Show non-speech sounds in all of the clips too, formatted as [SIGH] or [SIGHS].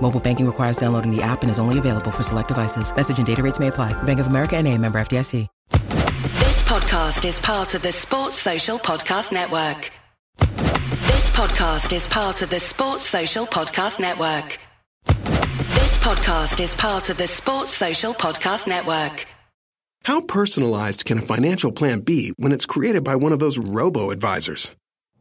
Mobile banking requires downloading the app and is only available for select devices. Message and data rates may apply. Bank of America and a member FDIC. This podcast is part of the Sports Social Podcast Network. This podcast is part of the Sports Social Podcast Network. This podcast is part of the Sports Social Podcast Network. How personalized can a financial plan be when it's created by one of those robo advisors?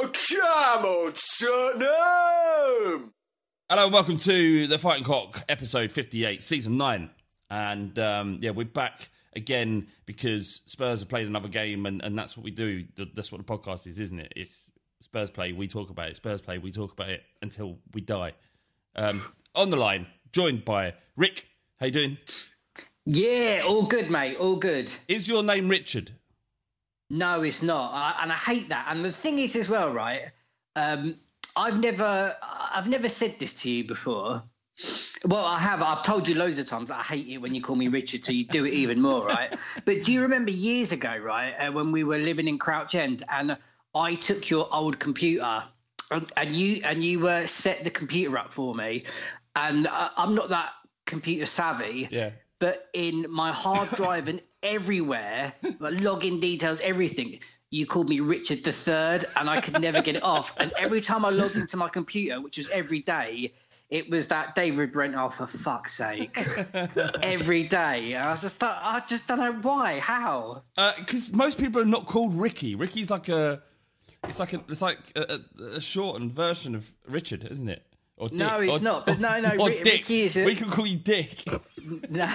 Come on, Tottenham. Hello and welcome to the Fighting Cock, episode 58, season 9. And um, yeah, we're back again because Spurs have played another game and, and that's what we do. That's what the podcast is, isn't it? It's Spurs play, we talk about it. Spurs play, we talk about it until we die. Um, on the line, joined by Rick. How you doing? Yeah, all good, mate. All good. Is your name Richard? No, it's not, I, and I hate that. And the thing is, as well, right? Um, I've never, I've never said this to you before. Well, I have. I've told you loads of times that I hate it when you call me Richard, so you do it even more, right? [LAUGHS] but do you remember years ago, right, uh, when we were living in Crouch End, and I took your old computer, and, and you and you uh, set the computer up for me, and uh, I'm not that computer savvy. Yeah. But in my hard drive and everywhere, my login details, everything, you called me Richard the Third, and I could never get it off. And every time I logged into my computer, which was every day, it was that David Brent. Oh, for fuck's sake! every day, and I was just, I just don't know why, how. Uh, because most people are not called Ricky. Ricky's like a It's like a, it's like a, a, shortened version of Richard, isn't it? Or Dick, No, it's or- not, but no, no, or Dick. Ricky is a- We can call you Dick. [LAUGHS] No.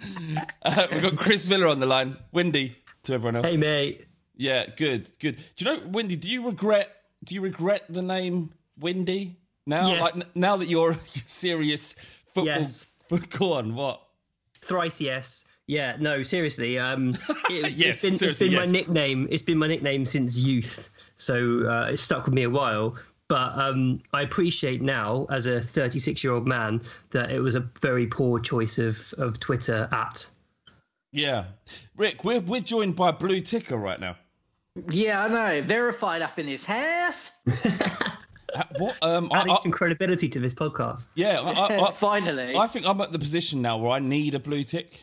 [LAUGHS] Uh, we've got Chris Miller on the line. Windy to everyone else. Hey, mate. Yeah, good, good. Do you know, Windy? Do you regret? Do you regret the name Windy now? Yes. Like now that you're [LAUGHS] serious football. Yes. [LAUGHS] Go on, what? Thrice yes. Yeah, no, seriously. Um, it, Yes, it's been, it's seriously, been yes. my nickname. It's been my nickname since youth, so uh, it's stuck with me a while. But um, I appreciate now, as a 36 year old man, that it was a very poor choice of of Twitter at. Yeah, Rick, we're we're joined by blue ticker right now. Yeah, I know. Verified up in his house. [LAUGHS] What? Um, I, Adding I, some credibility to this podcast. yeah, I, I, I, [LAUGHS] Finally. I think I'm at the position now where I need a blue tick.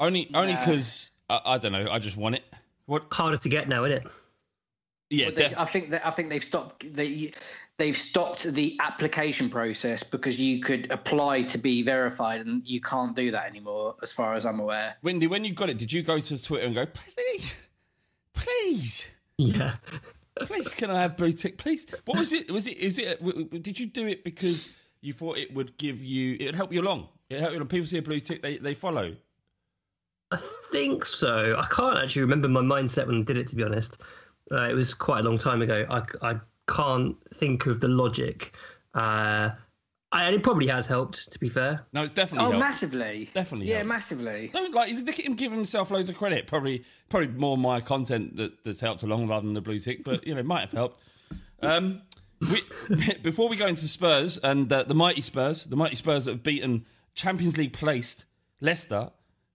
Only, only Nah. because I, I don't know. I just want it. What? Harder to get now, isn't it? Yeah, they- def- I think that I think they've stopped they they've stopped the application process because you could apply to be verified and you can't do that anymore, as far as I'm aware. Wendy, when you got it, did you go to Twitter and go, please, please, Yeah. please, can I have blue tick, please? What was it? Was it? Is it? w- w- Did you do it because you thought it would give you? It would help you along. It help you along. People see a blue tick, they they follow. I think so. I can't actually remember my mindset when I did it, to be honest. Uh, it was quite a long time ago. I, I can't think of the logic. Uh, and it probably has helped, to be fair. No, it's definitely Oh, helped. massively. Definitely Yeah, helped. massively. Don't like look at him giving himself loads of credit. Probably, probably more my content that, that's helped along rather than the blue tick, but you know, it might have helped. Um, we, [LAUGHS] before we go into Spurs and uh, the mighty Spurs, the mighty Spurs that have beaten Champions League placed Leicester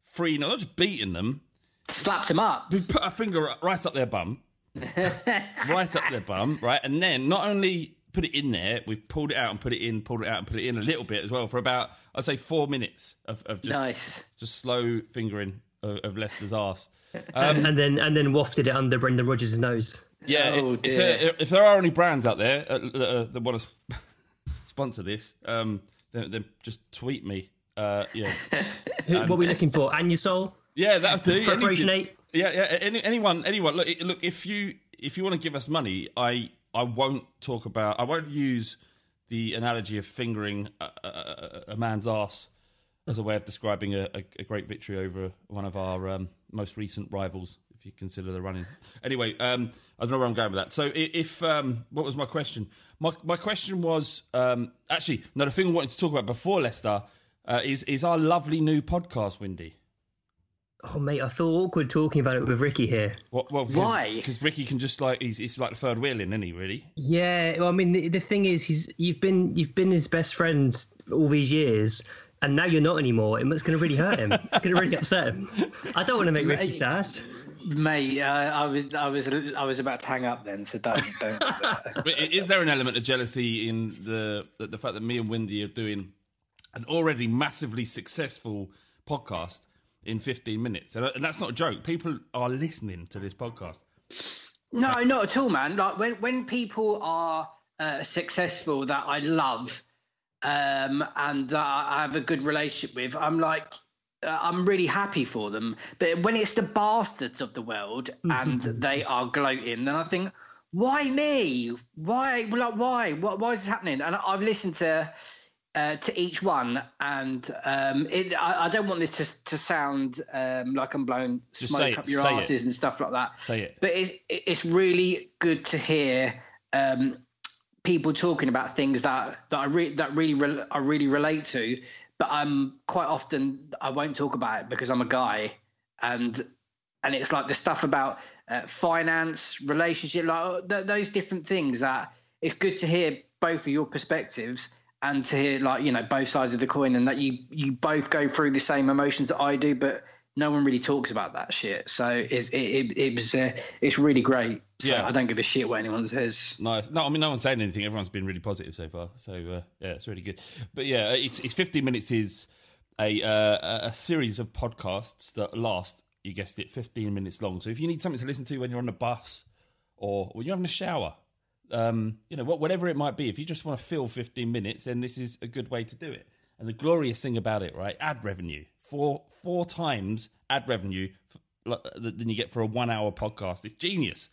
three, not just beating them, Slapped him up. we put our finger right up their bum, right up their bum, right, and then not only put it in there, we've pulled it out and put it in, pulled it out and put it in a little bit as well for about I'd say four minutes of, of just Nice. just slow fingering of, of Leicester's arse. [LAUGHS] and then and then wafted it under Brendan Rodgers' nose. Yeah, Oh, if, there, if there are any brands out there uh, that, uh, that want to sp- [LAUGHS] sponsor this, um, then, then just tweet me. Uh, yeah, [LAUGHS] Who, what are we looking for? Anusol? yeah, that'll do. Preparation H? Yeah, yeah. Any, anyone, anyone. Look, look. If you if you want to give us money, I I won't talk about. I won't use the analogy of fingering a, a, a- man's ass as a way of describing a, a, great victory over one of our um, most recent rivals. If you consider the running. Anyway, um, I don't know where I'm going with that. So, if um, what was my question? My my question was um, actually no. The thing I wanted to talk about before Leicester uh, is is our lovely new podcast, Windy. Oh, mate, I feel awkward talking about it with Ricky here. What, well, Why? Because Ricky can just like he's, he's like the third wheel in, isn't he? Really? Yeah, well, I mean, the, the thing is, he's you've been you've been his best friend all these years, and now you're not anymore. It's going to really hurt him. It's going to really upset him. I don't want to make Ricky sad. Mate, uh, I was I was I was about to hang up then, so don't don't do. [LAUGHS] But is there an element of jealousy in the the, the fact that me and Windy are doing an already massively successful podcast in 15 minutes? And, and that's not a joke. People are listening to this podcast. No, not at all, man. Like when when people are uh, successful that I love um, and that I have a good relationship with, I'm like. Uh, I'm really happy for them, but when it's the bastards of the world and [LAUGHS] they are gloating, then I think, why me? Why? Like, why? What? Why is this happening? And I've listened to uh, to each one, and um, it, I, I don't want this to to sound um, like I'm blowing smoke it, up your say it. asses and stuff like that. Say it. But it's it's really good to hear um, people talking about things that that I re- that really re- I really relate to. But I'm quite often I won't talk about it because I'm a guy, and and it's like the stuff about uh, finance, relationship, like th- those different things that it's good to hear both of your perspectives and to hear like you know both sides of the coin and that you you both go through the same emotions that I do, but no one really talks about that shit. So it's, it it, it was uh, it's really great. So Yeah. I don't give a shit what anyone says. Nice. No, I mean, no one's saying anything. Everyone's been really positive so far. So, uh, yeah, it's really good. But yeah, it's, it's 15 minutes is a, uh, a series of podcasts that last, you guessed it, 15 minutes long. So if you need something to listen to when you're on the bus or when you're having a shower, um, you know, what, whatever it might be, if you just want to fill 15 minutes, then this is a good way to do it. And the glorious thing about it, right? Ad revenue. Four, four times ad revenue f- than you get for a one-hour podcast. It's genius.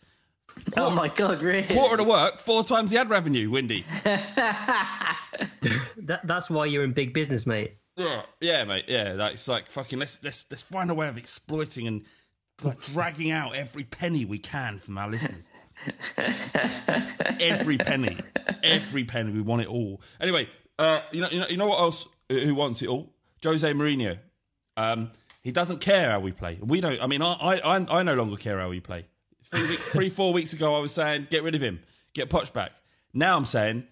Oh my god, really? Quarter to work, four times the ad revenue, Windy. [LAUGHS] [LAUGHS] That, that's why you're in big business, mate. Yeah, yeah, mate. Yeah, that's like fucking. Let's let's let's find a way of exploiting and like dragging out every penny we can from our listeners. Every penny, every penny. We want it all. Anyway, uh, you know, you know, you know what else? Who wants it all? Jose Mourinho. Um, he doesn't care how we play. We don't. I mean, I I I no longer care how we play. Three, week, [LAUGHS] three four weeks ago, I was saying get rid of him, get Poch back. Now I'm saying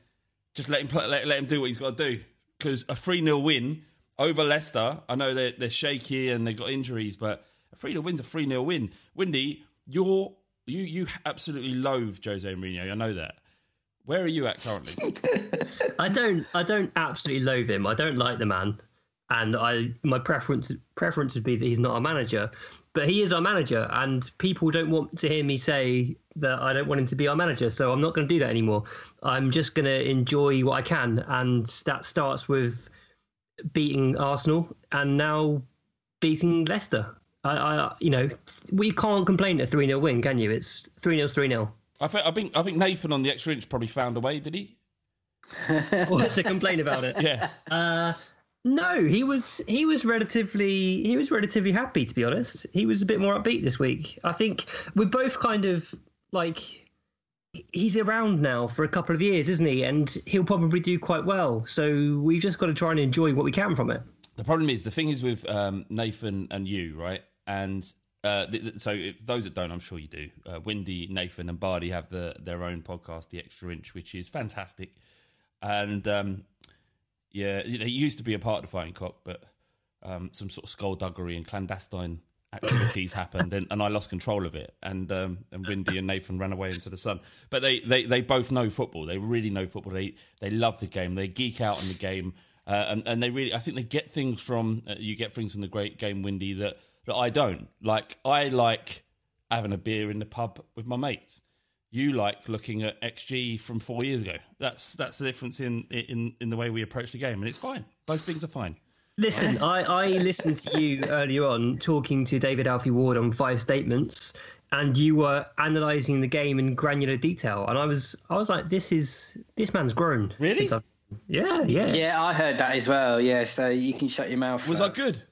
just let him play, let, let him do what he's got to do because a three 0 win over Leicester. I know they're they're shaky and they've got injuries, but a three 0 win's a three 0 win. Windy, you're you you absolutely loathe Jose Mourinho. I know that. Where are you at currently? [LAUGHS] I don't. I don't absolutely loathe him. I don't like the man, and I my preference preference would be that he's not our manager, but he is our manager, and people don't want to hear me say that I don't want him to be our manager. So I'm not going to do that anymore. I'm just going to enjoy what I can, and that starts with beating Arsenal and now beating Leicester. I, I you know, we can't complain at three 0 win, can you? It's three 0 three 0 I think I think I think Nathan on the extra inch probably found a way. Did he? [LAUGHS] to complain about it. Yeah. Uh, no, he was he was relatively he was relatively happy to be honest. He was a bit more upbeat this week. I think we're both kind of like he's around now for a couple of years, isn't he? And he'll probably do quite well. So we've just got to try and enjoy what we can from it. The problem is the thing is with um, Nathan and you, right? And uh, th- th- so those that don't, I'm sure you do. Uh, Windy, Nathan, and Bardi have the, their own podcast, The Extra Inch, which is fantastic. And um, yeah, it used to be a part of the Fighting Cock, but um, some sort of skullduggery and clandestine activities happened, and, and I lost control of it. And um, and Windy and Nathan ran away into the sun. But they, they, they both know football. They really know football. They they love the game. They geek out on the game. Uh, and, and they really, I think they get things from uh, you get things from the great game, Windy that that I don't. Like I like having a beer in the pub with my mates. You like looking at XG from four years ago. That's that's the difference in in in the way we approach the game, and it's fine. Both things are fine. Listen, I, I listened to you earlier on talking to David Alfie Ward on five statements, and you were analysing the game in granular detail, and I was I was like, this is this man's grown. Really? Yeah, yeah, Yeah, I heard that as well. Yeah, so you can shut your mouth. Was I good?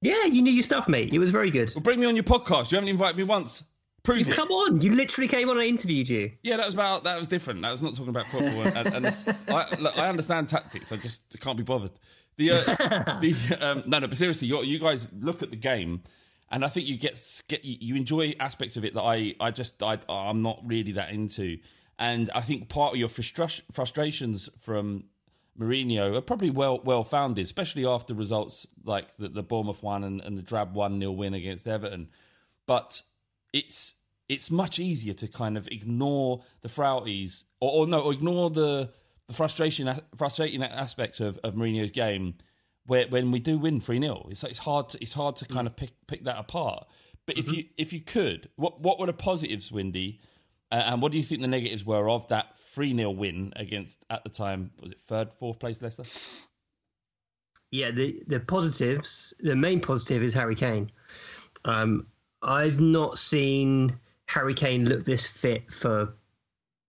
Yeah. You knew your stuff, mate. It was very good. Well, bring me on your podcast. You haven't invited me once. Prove you, it. Come on, you literally came on and interviewed you. Yeah, that was about that was different. That was not talking about football, and, and, and [LAUGHS] I, look, I understand tactics. I just can't be bothered. The uh, [LAUGHS] the um, no no, but seriously, you you guys look at the game, and I think you get get you you enjoy aspects of it that I I just I I'm not really that into, and I think part of your frustra- frustrations from Mourinho are probably well well founded, especially after results like the, the Bournemouth one and, and the drab one 0 win against Everton. But it's it's much easier to kind of ignore the frailties or, or no, or ignore the the frustration frustrating aspects of, of Mourinho's game where when we do win 3 0. It's it's hard to it's hard to kind of pick pick that apart. But if mm-hmm. you if you could, what what were the positives, Windy? Uh, and what do you think the negatives were of that 3 0 win against, at the time, was it third, fourth place Leicester? Yeah, the the positives. The main positive is Harry Kane. Um, I've not seen Harry Kane look this fit for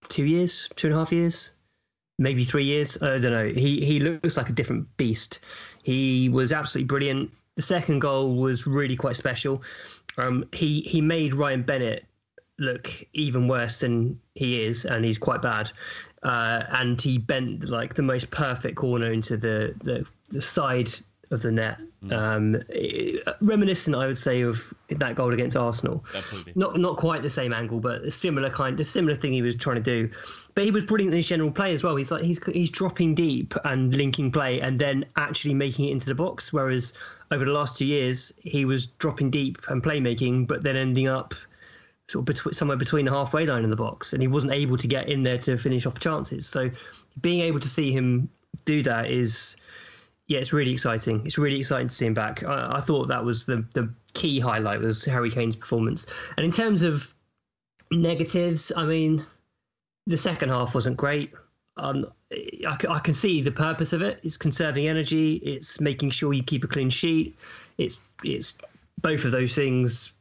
two years, two and a half years, maybe three years. I don't know. He he looks like a different beast. He was absolutely brilliant. The second goal was really quite special. Um, he he made Ryan Bennett look even worse than he is, and he's quite bad. Uh, and he bent like the most perfect corner into the the, the side of the net. Um, eh, reminiscent, I would say, of that goal against Arsenal. Absolutely. Not not quite the same angle, but a similar kind, a similar thing he was trying to do. But he was brilliant in his general play as well. He's like he's he's dropping deep and linking play, and then actually making it into the box. Whereas over the last two years, he was dropping deep and playmaking, but then ending up sort of between, somewhere between the halfway line and the box, and he wasn't able to get in there to finish off chances. So being able to see him do that is, yeah, it's really exciting. It's really exciting to see him back. I, I thought that was the the key highlight was Harry Kane's performance. And in terms of negatives, I mean, the second half wasn't great. Um, I, I can see the purpose of it. It's conserving energy. It's making sure you keep a clean sheet. It's it's both of those things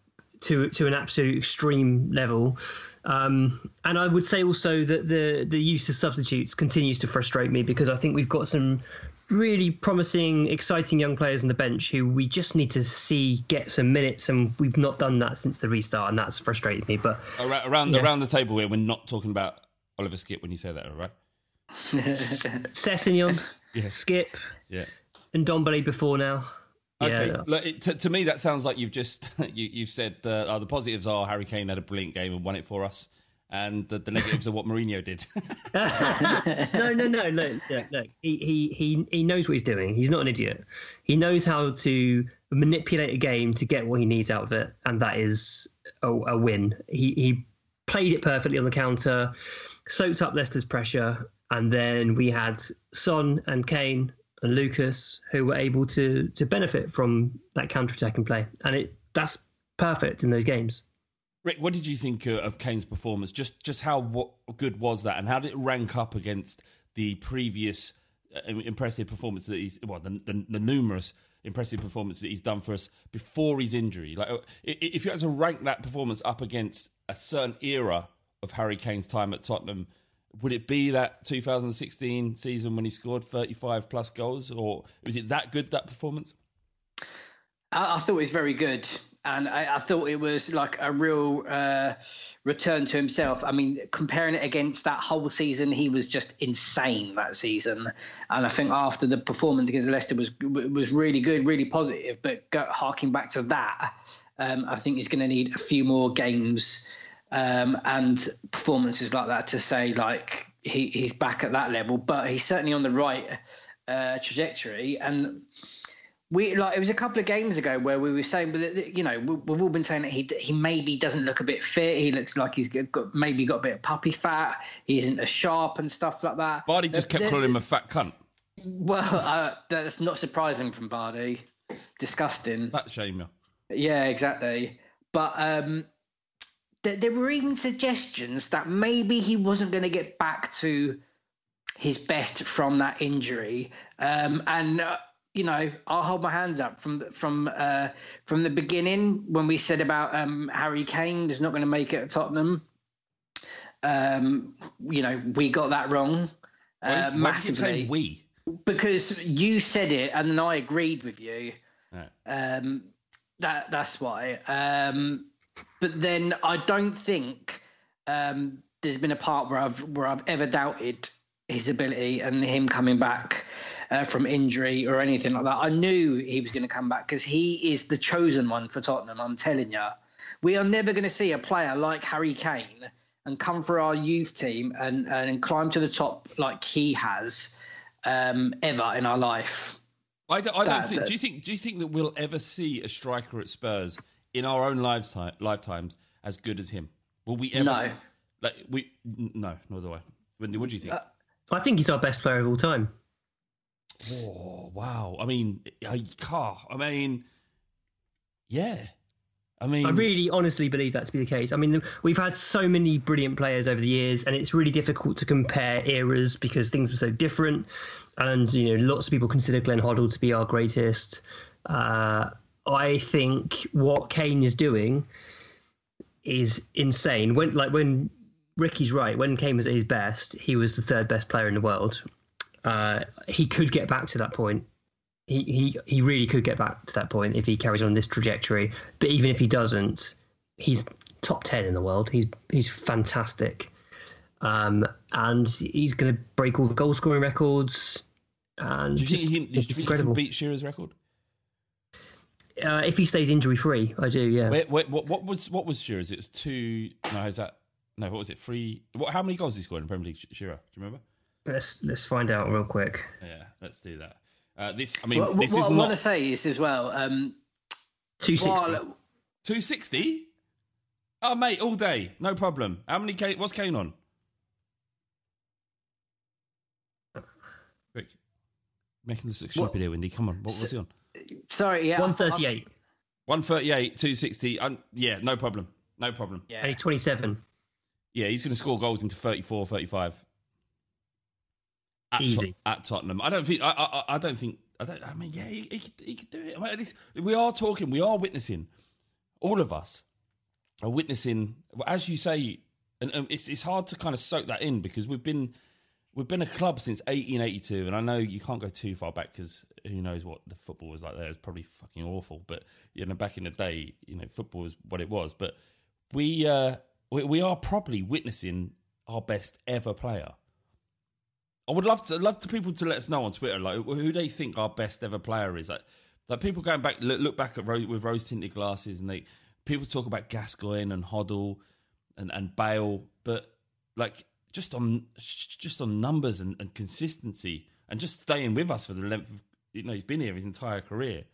to to an absolute extreme level. Um, and I would say also that the the use of substitutes continues to frustrate me because I think we've got some really promising, exciting young players on the bench who we just need to see get some minutes, and we've not done that since the restart, and that's frustrated me. But Around around, Yeah. around the table here, we're not talking about Oliver Skipp when you say that, all right? [LAUGHS] Sessegnon, [LAUGHS] Yeah. Skipp, Yeah. and Ndombele before now. Okay. Yeah, Look, it, to, to me, that sounds like you've just [LAUGHS] you, you've said uh, oh, the positives are Harry Kane had a brilliant game and won it for us, and the, the negatives are what Mourinho did. [LAUGHS] no, no, no, no, no, no. He, he, he, he knows what he's doing. He's not an idiot. He knows how to manipulate a game to get what he needs out of it, and that is a, a win. He, he played it perfectly on the counter, soaked up Leicester's pressure, and then we had Son and Kane and Lucas who were able to to benefit from that counter attack and play, and it that's perfect in those games. Rick, what did you think uh, of Kane's performance? Just just how good was that, and how did it rank up against the previous uh, impressive performance that he's well the, the, the numerous impressive performances that he's done for us before his injury? Like, uh, if you had to rank that performance up against a certain era of Harry Kane's time at Tottenham, would it be that 2016 season when he scored 35 plus goals, or was it that good that performance? I, I thought it was very good, and I, I thought it was like a real uh, return to himself. I mean, comparing it against that whole season, he was just insane that season. And I think after the performance against Leicester was was really good, really positive. But go, harking back to that, um, I think he's going to need a few more games um, and performances like that to say like he, he's back at that level. But he's certainly on the right uh, trajectory and we like it was a couple of games ago where we were saying, but you know, we- we've all been saying that he he maybe doesn't look a bit fit. He looks like he's got maybe got a bit of puppy fat. He isn't as sharp and stuff like that. Vardy just kept calling him a fat cunt. Well, [LAUGHS] uh, that's not surprising from Vardy. Disgusting. That shame. Yeah, exactly. But um, there were even suggestions that maybe he wasn't going to get back to his best from that injury. Um, and uh, you know, I'll hold my hands up from the- from uh, from the beginning when we said about um, Harry Kane is not going to make it at Tottenham. Um, you know, we got that wrong uh, why do massively we? because you said it and then I agreed with you. Right. Um, that that's why. Um, but then I don't think um, there's been a part where I've where I've ever doubted his ability and him coming back uh, from injury or anything like that. I knew he was going to come back because he is the chosen one for Tottenham. I'm telling you, we are never going to see a player like Harry Kane and come for our youth team and and climb to the top like he has um, ever in our life. I don't, I don't That- think. that- Do you think? Do you think that we'll ever see a striker at Spurs in our own lifetime, lifetimes as good as him? Will we ever? No. see- like we n- no, nor do I. Wendy, what do you think? Uh, I think he's our best player of all time. oh wow! I mean, I can't. I mean, yeah. I mean, I really honestly believe that to be the case. I mean, we've had so many brilliant players over the years, and it's really difficult to compare eras because things were so different. And, you know, lots of people consider Glenn Hoddle to be our greatest. Uh, I think what Kane is doing is insane. When, like, when Ricky's right, when Kane was at his best, he was the third best player in the world. Uh, he could get back to that point he, he he really could get back to that point if he carries on this trajectory. But even if he doesn't, he's top ten in the world. He's he's fantastic, um, and he's going to break all the goal scoring records. And do you think he, do you think he can beat Shearer's record? Uh, if he stays injury free, I do. Yeah, Wait, wait, what, what was what was Shearer's? It was two. No, is that no? What was it? Three. What? How many goals did he score in Premier League? Shearer, do you remember? let's let's find out real quick. Yeah, let's do that. Uh, this, I mean, what this what is I want to say is as well. Um, two sixty. Two sixty. Oh, mate, all day, no problem. How many? Kane, what's Kane on? Quick, making this look stupid here, Wendy. Come on, what was he on? Sorry, yeah, One thirty eight, One thirty-eight, two sixty. Um, yeah, no problem, no problem. Yeah. and he's twenty seven. Yeah, he's going to score goals into 34, 35. At Easy. Tot- at Tottenham. I don't think. I. I, I don't think. I don't. I mean, yeah, he, he, could, he could do it. I mean, this, we are talking. We are witnessing. All of us are witnessing, as you say, and, and it's it's hard to kind of soak that in because we've been we've been a club since 1882, and I know you can't go too far back because who knows what the football was like there. It's probably fucking awful, but you know, back in the day, you know, football was what it was. But we uh, we, we are probably witnessing our best ever player. I would love to love to people to let us know on Twitter, like who they think our best ever player is. Like, like people going back look, look back at rose, with rose tinted glasses, and they people talk about Gascoigne and Hoddle and and Bale, but like just on just on numbers and, and consistency and just staying with us for the length of you know he's been here his entire career.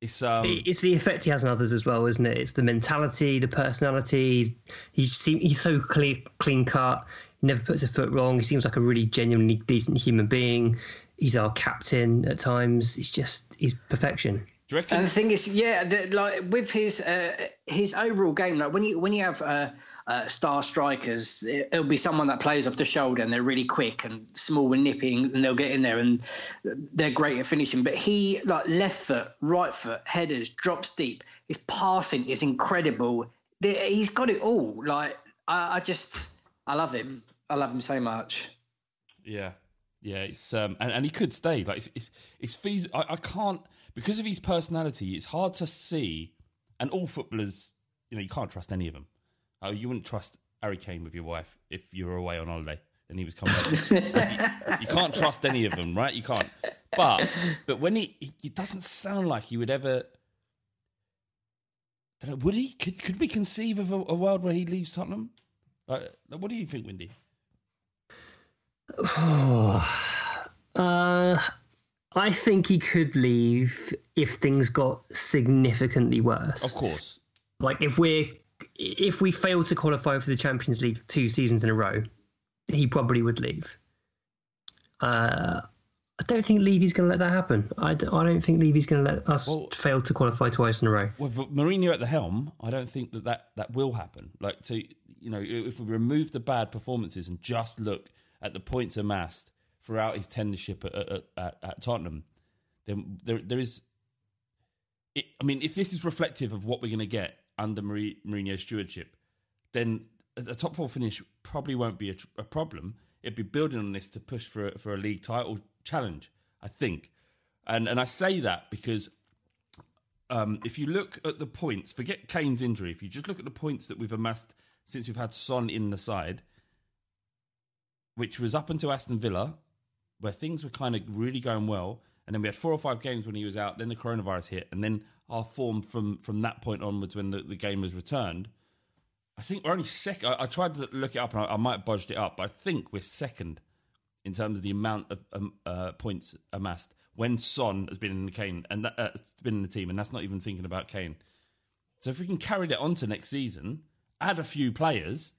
It's um, it's the effect he has on others as well, isn't it? It's the mentality, the personality. He's he's, he's so clean, clean cut. He never puts a foot wrong. He seems like a really genuinely decent human being. He's our captain at times. He's just he's perfection. And the thing is, yeah, the, like with his uh, his overall game, like when you when you have uh, uh, star strikers, it, will be someone that plays off the shoulder and they're really quick and small and nipping, and they'll get in there and they're great at finishing. But he like left foot, right foot, headers, drops deep. His passing is incredible. He's got it all. Like I, I just I love him. I love him so much. Yeah, yeah. It's um and, and he could stay. Like it's it's, it's feasible. I, I can't because of his personality, it's hard to see. And all footballers, you know, you can't trust any of them. Oh, you wouldn't trust Harry Kane with your wife if you were away on holiday and he was coming you, you, can't trust any of them, right? You can't. But but when he, he doesn't sound like he would ever. Would he? Could could we conceive of a, a world where he leaves Tottenham? What do you think, Windy? [SIGHS] uh, I think he could leave if things got significantly worse. Of course. Like if we're if we fail to qualify for the Champions League two seasons in a row, he probably would leave. Uh, I don't think Levy's going to let that happen. I d- I don't think Levy's going to let us well, fail to qualify twice in a row. With Mourinho at the helm, I don't think that, that that will happen. Like, so you know, if we remove the bad performances and just look at the points amassed throughout his tenureship at, at, at, at Tottenham, then there there is. It, I mean, if this is reflective of what we're going to get under Mourinho's stewardship, then a top four finish probably won't be a, a, problem. It'd be building on this to push for for a league title challenge, I think, and and I say that because um, if you look at the points, forget Kane's injury. If you just look at the points that we've amassed since we've had Son in the side, which was up until Aston Villa, where things were kind of really going well, and then we had four or five games when he was out. Then the coronavirus hit, and then our form from from that point onwards, when the, the game was returned, I think we're only second. I, I, tried to look it up, and I, I, might have budged it up, but I think we're second in terms of the amount of um, uh, points amassed when Son has been in the Kane and that, uh, been in the team, and that's not even thinking about Kane. So if we can carry that on to next season, add a few players,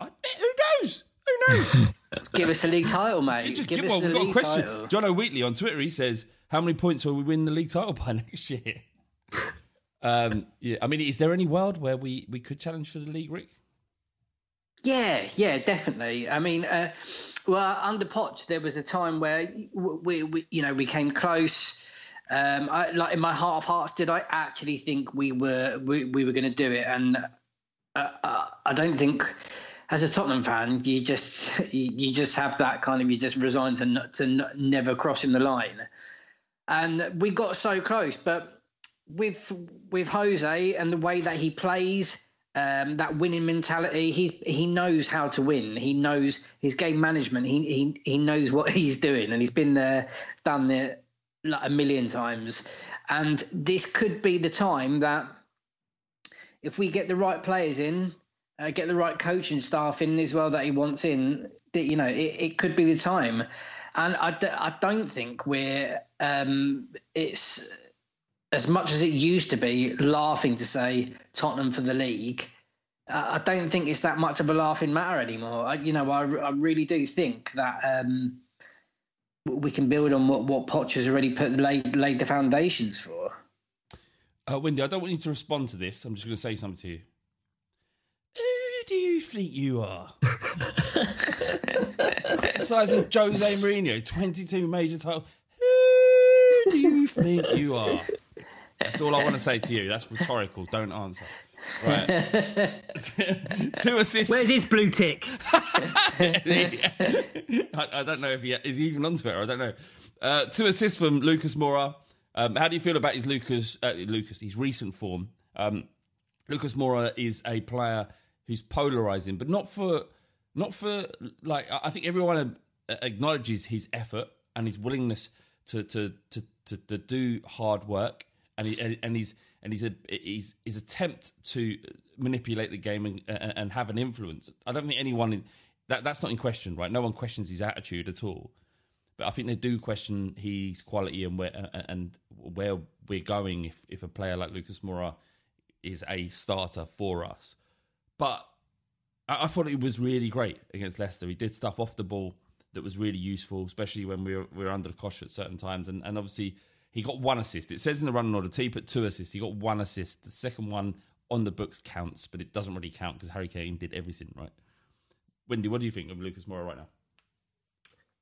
I, who knows? Knows? give us a league title, mate. Give, give us well, we've got a question. Title. John O'Wheatley on Twitter, he says, "How many points will we win the league title by [LAUGHS] next year?" um, yeah, I mean, is there any world where we we could challenge for the league, Rick? Yeah, yeah, definitely. I mean, uh, well, under Poch, there was a time where we, we you know, we came close. Um, I, like in my heart of hearts, did I actually think we were we, we were going to do it? And uh, uh, I don't think as a Tottenham fan, you just [LAUGHS] you just have that kind of you just resign to to never crossing the line, and we got so close. But with with Jose and the way that he plays, um, that winning mentality, he's he knows how to win. He knows his game management. He he he knows what [LAUGHS] he's doing, and he's been there, done it like a million times. And this could be the time that if we get the right players in uh, get the right coaching staff in as well that he wants in, you know, it, it could be the time. And I d- I don't think we're, um, it's as much as it used to be laughing to say Tottenham for the league. Uh, I don't think it's that much of a laughing matter anymore. I, you know, I, I really do think that um, we can build on what, what Poch has already put laid, laid the foundations for. Uh, Wendy, I don't want you to respond to this. I'm just going to say something to you do you think you are? [LAUGHS] Criticising Jose Mourinho, 22 major titles. Who do you think you are? That's all I want to say to you. That's rhetorical. Don't answer. Right. [LAUGHS] Two assists. Where's his blue tick? [LAUGHS] I, I don't know if he is he even on Twitter. I don't know. Uh, two assists from Lucas Moura. Um, how do you feel about his Lucas? Uh, Lucas, his recent form. Um, Lucas Moura is a player who's polarizing, but not for not for like. I think everyone acknowledges his effort and his willingness to to to to, to do hard work, and he, and he's and he's he's his attempt to manipulate the game and, and have an influence. I don't think anyone in, that that's not in question, right? No one questions his attitude at all. But I think they do question his quality and where and where we're going if, if a player like Lucas Moura is a starter for us. But I, I thought it was really great against Leicester. He did stuff off the ball that was really useful, especially when we were, we were under the cosh at certain times. And, and obviously, he got one assist. It says in the running order, T put two assists. He got one assist. The second one on the books counts, but it doesn't really count because Harry Kane did everything right. Wendy, what do you think of Lucas Moura right now?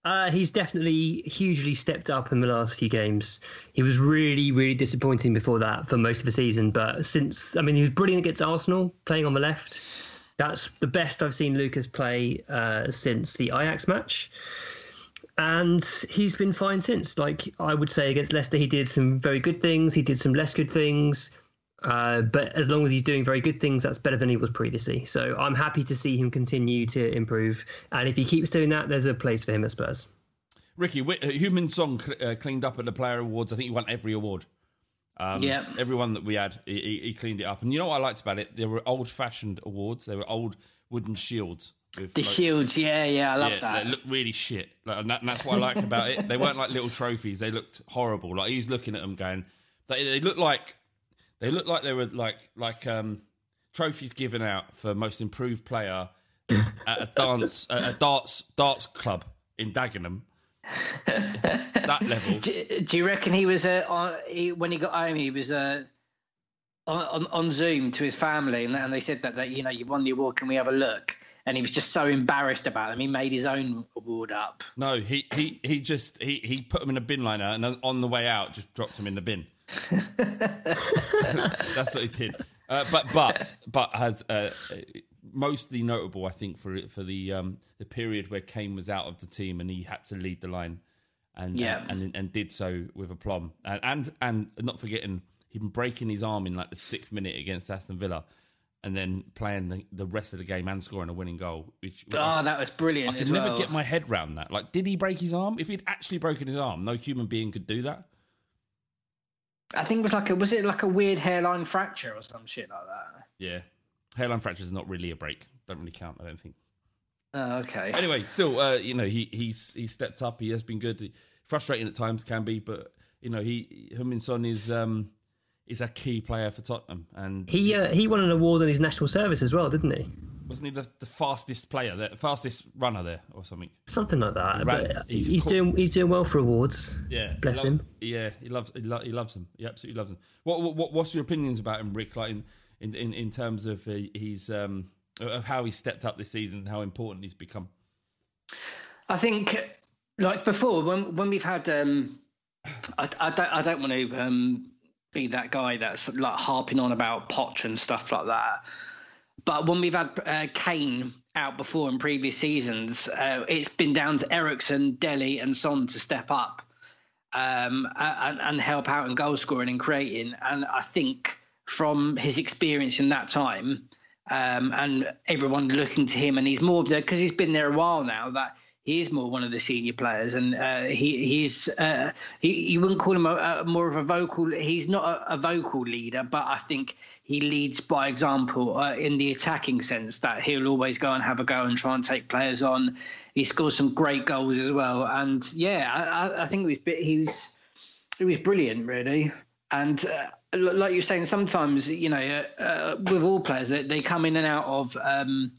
Uh, he's definitely hugely stepped up in the last few games. He was really, really disappointing before that for most of the season. But since, I mean, he was brilliant against Arsenal, playing on the left. That's the best I've seen Lucas play uh, since the Ajax match. And he's been fine since. Like I would say against Leicester, he did some very good things. He did some less good things. Uh, but as long as he's doing very good things, that's better than he was previously. So I'm happy to see him continue to improve. And if he keeps doing that, there's a place for him at Spurs. Ricky, uh, Heung-min uh, cleaned up at the Player Awards. I think he won every award. Um, yeah. Everyone that we had, he, he, cleaned it up. And you know what I liked about it? They were old fashioned awards, they were old wooden shields. the like, shields, yeah, yeah, I love yeah, that. They looked really shit. Like, and, that, and, that's what I liked about it. They weren't like little trophies, they looked horrible. Like he's looking at them going, they, they looked like they looked like they were like like um, trophies given out for most improved player [LAUGHS] at a dance at a darts darts club in Dagenham. [LAUGHS] that level. Do, do, you reckon he was uh, on, he, when he got home? He was uh, on, on Zoom to his family, and, and they said that that you know you won the award. Can we have a look? And he was just so embarrassed about them. He made his own award up. No, he he he just he he put them in a bin liner, and on the way out, just dropped them in the bin. [LAUGHS] That's what he did. Uh, but but but has uh, mostly notable, I think, for for the um, the period where Kane was out of the team and he had to lead the line, and yeah. and, and, and did so with aplomb, and, and and not forgetting he'd been breaking his arm in like the sixth minute against Aston Villa. And then playing the, the rest of the game and scoring a winning goal. Which, oh, that was brilliant! I could never well. get my head around that. Like, did he break his arm? If he'd actually broken his arm, no human being could do that. I think it was like a was it like a weird hairline fracture or some shit like that. Yeah, hairline fracture is not really a break. Don't really count. I don't think. Oh, okay. Anyway, still, uh, you know, he he's he's stepped up. He has been good. Frustrating at times can be, but you know, he Heung-min Son is um is a key player for Tottenham, and he uh, he won an award on his national service as well, didn't he? Wasn't he the, the fastest player, the fastest runner there, or something? Something like that. He ran, but he's, he's doing he's doing well for awards. Yeah, bless him. Yeah, he loves he, lo- he loves him. He absolutely loves him. What, what what's your opinions about him, Rick? Like in in in, in terms of uh, he's um of how he stepped up this season, how important he's become. I think, like before, when when we've had um, I, I don't I don't want to um be that guy that's like harping on about Poch and stuff like that. But when we've had uh, Kane out before in previous seasons, uh, it's been down to Eriksen, Dele, and Son to step up um, and, and, help out in goal scoring and creating. And I think from his experience in that time, um, and everyone looking to him, and he's more of the because he's been there a while now. That he is more one of the senior players, and uh, he he's uh, he you wouldn't call him a, a, more of a vocal. He's not a, a, vocal leader, but I think he leads by example uh, in the attacking sense. That he'll always go and have a go and try and take players on. He scores some great goals as well, and yeah, I, I think it was bit, he was it was brilliant, really. And uh, like you're saying, sometimes you know uh, with all players they, they come in and out of. Um,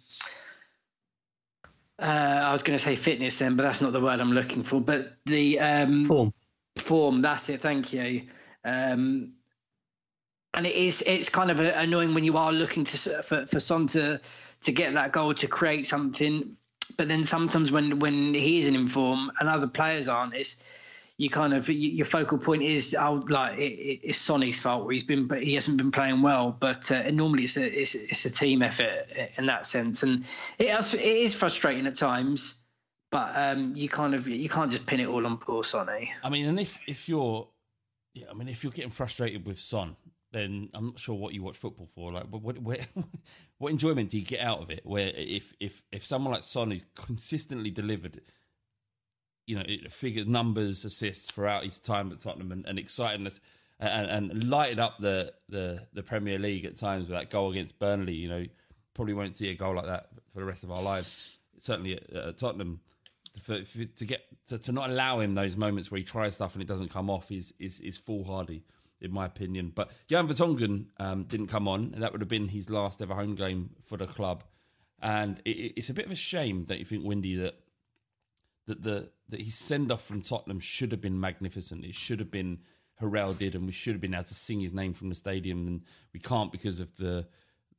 uh, I was going to say fitness then, but that's not the word I'm looking for. But the um, form, form. That's it. Thank you. Um, and it is. It's kind of annoying when you are looking to for for Son to to get that goal to create something, but then sometimes when when he isn't in form and other players aren't, it's you kind of your focal point is oh, like it, it's Sonny's fault where he's been but he hasn't been playing well. But uh, normally it's a it's, it's, a team effort in that sense, and it it is frustrating at times. But um, you kind of you can't just pin it all on poor Sonny. I mean, and if if you're yeah, I mean, if you're getting frustrated with Son, then I'm not sure what you watch football for. Like, what what, [LAUGHS] what enjoyment do you get out of it? Where if if if someone like Son is consistently delivered you know, figure numbers, assists throughout his time at Tottenham, and, and exciting and, and lighted up the, the the Premier League at times with that goal against Burnley. You know, probably won't see a goal like that for the rest of our lives. Certainly at, at Tottenham, for, for, to get to, to not allow him those moments where he tries stuff and it doesn't come off is is is foolhardy in my opinion. But Jan Vertonghen um, didn't come on, and that would have been his last ever home game for the club. And it, it's a bit of a shame, don't you think, Windy, that that the that his send off from Tottenham should have been magnificent. It should have been heralded, and we should have been able to sing his name from the stadium, and we can't because of the,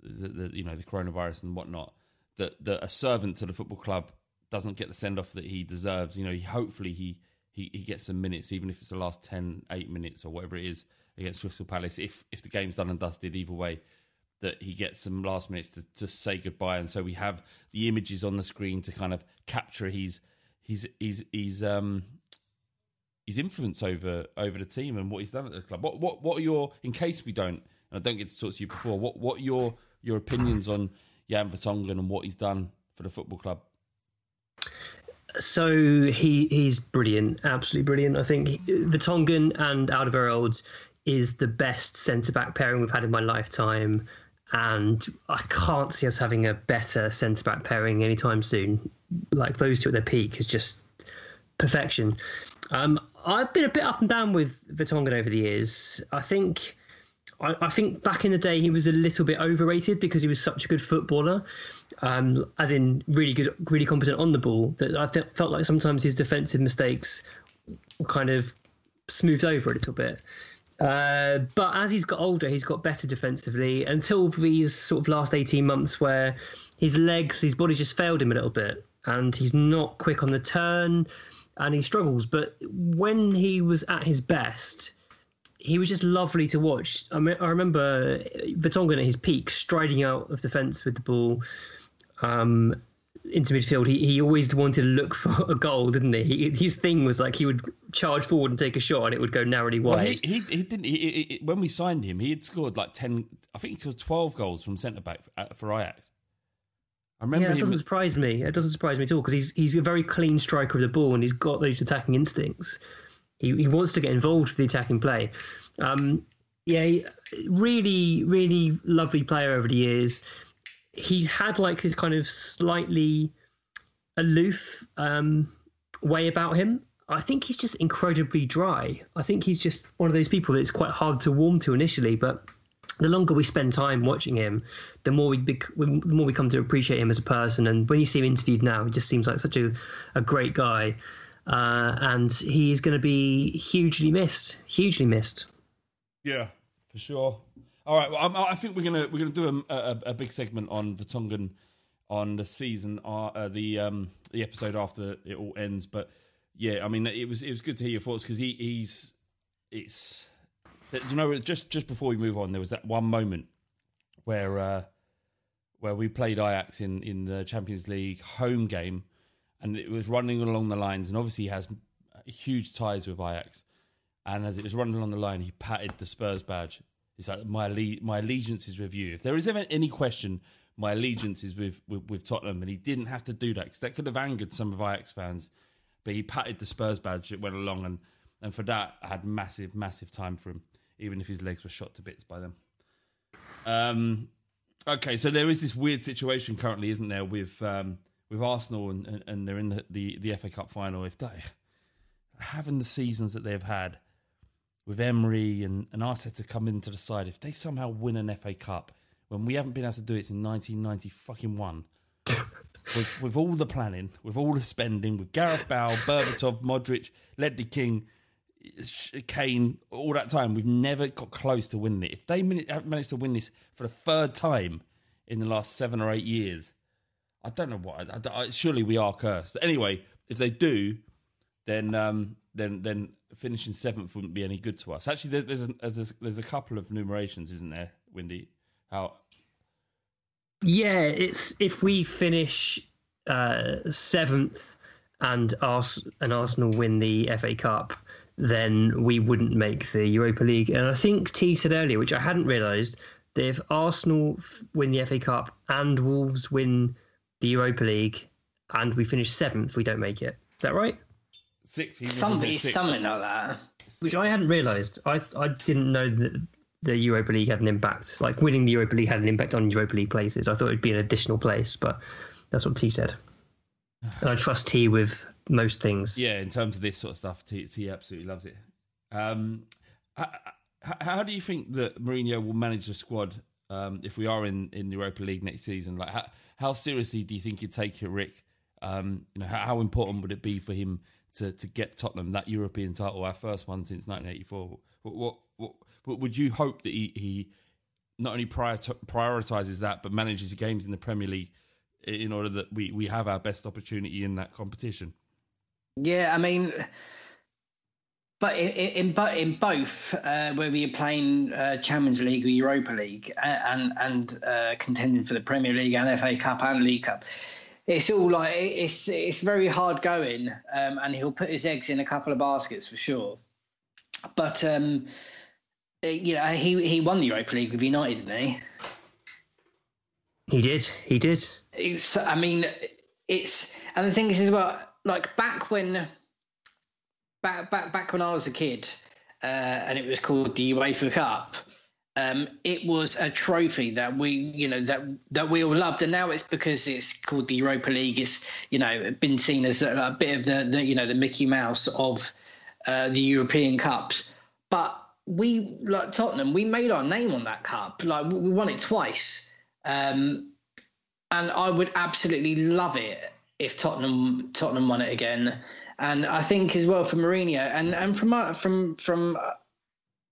the, the you know the coronavirus and whatnot. That that a servant to the football club doesn't get the send off that he deserves. You know, he, hopefully he, he he gets some minutes, even if it's the last 10, 8 minutes or whatever it is against Crystal Palace. If if the game's done and dusted, either way, that he gets some last minutes to, to say goodbye, and so we have the images on the screen to kind of capture his his his his um his influence over over the team and what he's done at the club. What what what are your in case we don't and I don't get to talk to you before, what what are your your opinions on Jan Vertonghen and what he's done for the football club? So he he's brilliant, absolutely brilliant. I think Vertonghen and Alderweireld is the best centre back pairing we've had in my lifetime and I can't see us having a better centre back pairing anytime soon. Like those two at their peak is just perfection. Um, I've been a bit up and down with Vertonghen over the years. I think. I, I, think back in the day he was a little bit overrated because he was such a good footballer, um, as in really good, really competent on the ball. That I felt like sometimes his defensive mistakes kind of smoothed over a little bit. Uh, but as he's got older, he's got better defensively until these sort of last 18 months where his legs, his body just failed him a little bit and he's not quick on the turn and he struggles. But when he was at his best, he was just lovely to watch. I, mean, I remember Vertonghen at his peak striding out of defence with the ball. Um, into midfield, he, he always wanted to look for a goal, didn't he? he? His thing was like he would charge forward and take a shot, and it would go narrowly wide. Well, he, he, he didn't. He, he, when we signed him, he had scored like ten. I think he scored twelve goals from centre back for Ajax. I remember. Yeah, it doesn't surprise me. It doesn't surprise me at all because he's he's a very clean striker of the ball, and he's got those attacking instincts. He he wants to get involved with the attacking play. Um, yeah, really, really lovely player over the years he had like his kind of slightly aloof um, way about him. I think he's just incredibly dry. I think he's just one of those people that's quite hard to warm to initially, but the longer we spend time watching him, the more we bec- the more we come to appreciate him as a person. And when you see him interviewed now, he just seems like such a, a great guy. Uh, and he is going to be hugely missed, hugely missed. Yeah, for sure. All right. Well, I think we're gonna we're gonna do a, a, a big segment on the Vertonghen on the season, uh, uh, the um, the episode after it all ends. But yeah, I mean, it was it was good to hear your thoughts because he, he's it's you know just just before we move on, there was that one moment where uh, where we played Ajax in in the Champions League home game, and it was running along the lines, and obviously he has huge ties with Ajax. And as it was running along the line, he patted the Spurs badge it's like my my allegiance is with you. If there is ever any question, my allegiance is with, with, with Tottenham, and he didn't have to do that because that could have angered some of Ajax fans. But he patted the Spurs badge it went along, and and for that I had massive massive time for him, even if his legs were shot to bits by them. Um, okay, so there is this weird situation currently, isn't there, with um, with Arsenal, and, and, and they're in the, the, the FA Cup final. If they having the seasons that they've had with Emery and, and Arteta to come into the side, if they somehow win an FA Cup when we haven't been able to do it since 1990 fucking one, [LAUGHS] with, with all the planning, with all the spending, with Gareth Bale, Berbatov, Modric, Ledley King, Kane, all that time, we've never got close to winning it. If they managed to win this for the third time in the last seven or eight years, I don't know what. I, I, surely we are cursed. Anyway, if they do, then um, then then finishing seventh wouldn't be any good to us. Actually, there- there's a, there's, there's a couple of numerations, isn't there, Windy? How Yeah, it's if we finish uh, seventh and Ars- and Arsenal win the FA Cup, then we wouldn't make the Europa League. And I think T said earlier, which I hadn't realised, that if Arsenal win the FA Cup and Wolves win the Europa League, and we finish seventh, we don't make it. Is that right? Sixth? he was Something, sixth. something like that. Which I hadn't realised. I I didn't know that the Europa League had an impact. Like winning the Europa League had an impact on Europa League places. I thought it'd be an additional place, but that's what T said. And I [SIGHS] trust T with most things. Yeah, in terms of this sort of stuff, T, T absolutely loves it. Um, how, how do you think that Mourinho will manage the squad um, if we are in, in the Europa League next season? Like, how, how seriously do you think he'd take it, Rick? Um, you know, how, how important would it be for him to, to get Tottenham that European title, our first one since 1984? What, what, what, would you hope that he, he not only prior prioritizes that, but manages the games in the Premier League in order that we, we have our best opportunity in that competition? Yeah, I mean, but in in, in both, uh, whether you're playing uh, Champions League or Europa League, uh, and and uh, contending for the Premier League and FA Cup and League Cup, it's all like it's it's very hard going, um, and he'll put his eggs in a couple of baskets for sure. But um, uh, you know, he he won the Europa League with United, didn't he? He did. He did. It's, I mean, it's, and the thing is as well, like back when, back back back when I was a kid, uh, and it was called the UEFA Cup. Um, it was a trophy that we, you know, that that we all loved, and now it's because it's called the Europa League. It's, you know, been seen as a, a bit of the, the, you know, the Mickey Mouse of uh, the European Cups. But we, like Tottenham, we made our name on that cup. Like we won it twice. Um, and I would absolutely love it if Tottenham Tottenham won it again. And I think as well for Mourinho and and from uh, from from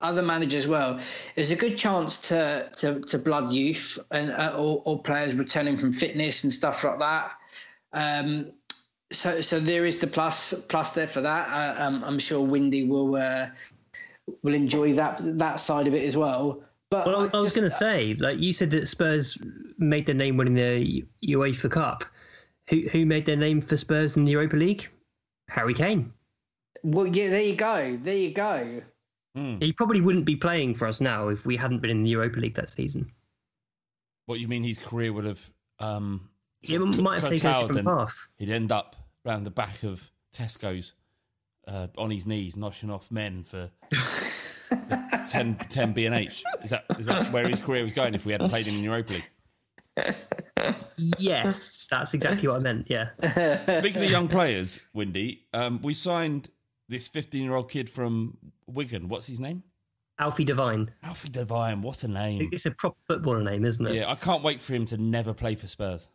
other managers as well, there's a good chance to to, to blood youth and uh, or, or players returning from fitness and stuff like that. Um, so so there is the plus plus there for that. Uh, um, I'm sure Windy will uh, will enjoy that that side of it as well. But Well, I, I was going to say, like you said, that Spurs made their name winning the UEFA Cup. Who who made their name for Spurs in the Europa League? Harry Kane. Well, yeah, there you go. There you go. He probably wouldn't be playing for us now if we hadn't been in the Europa League that season. What you mean? His career would have um, Yeah, might have taken a different path. He'd end up round the back of Tesco's uh, on his knees, noshing off men for [LAUGHS] 10, 10 B and H. Is that is that where his career was going if we hadn't played him in the Europa League? Yes, that's exactly what I meant. Yeah. Speaking of young players, Windy, um, we signed this fifteen-year-old kid from Wigan. What's his name? Alfie Devine. Alfie Devine. What a name! It's a proper footballer name, isn't it? Yeah, I can't wait for him to never play for Spurs.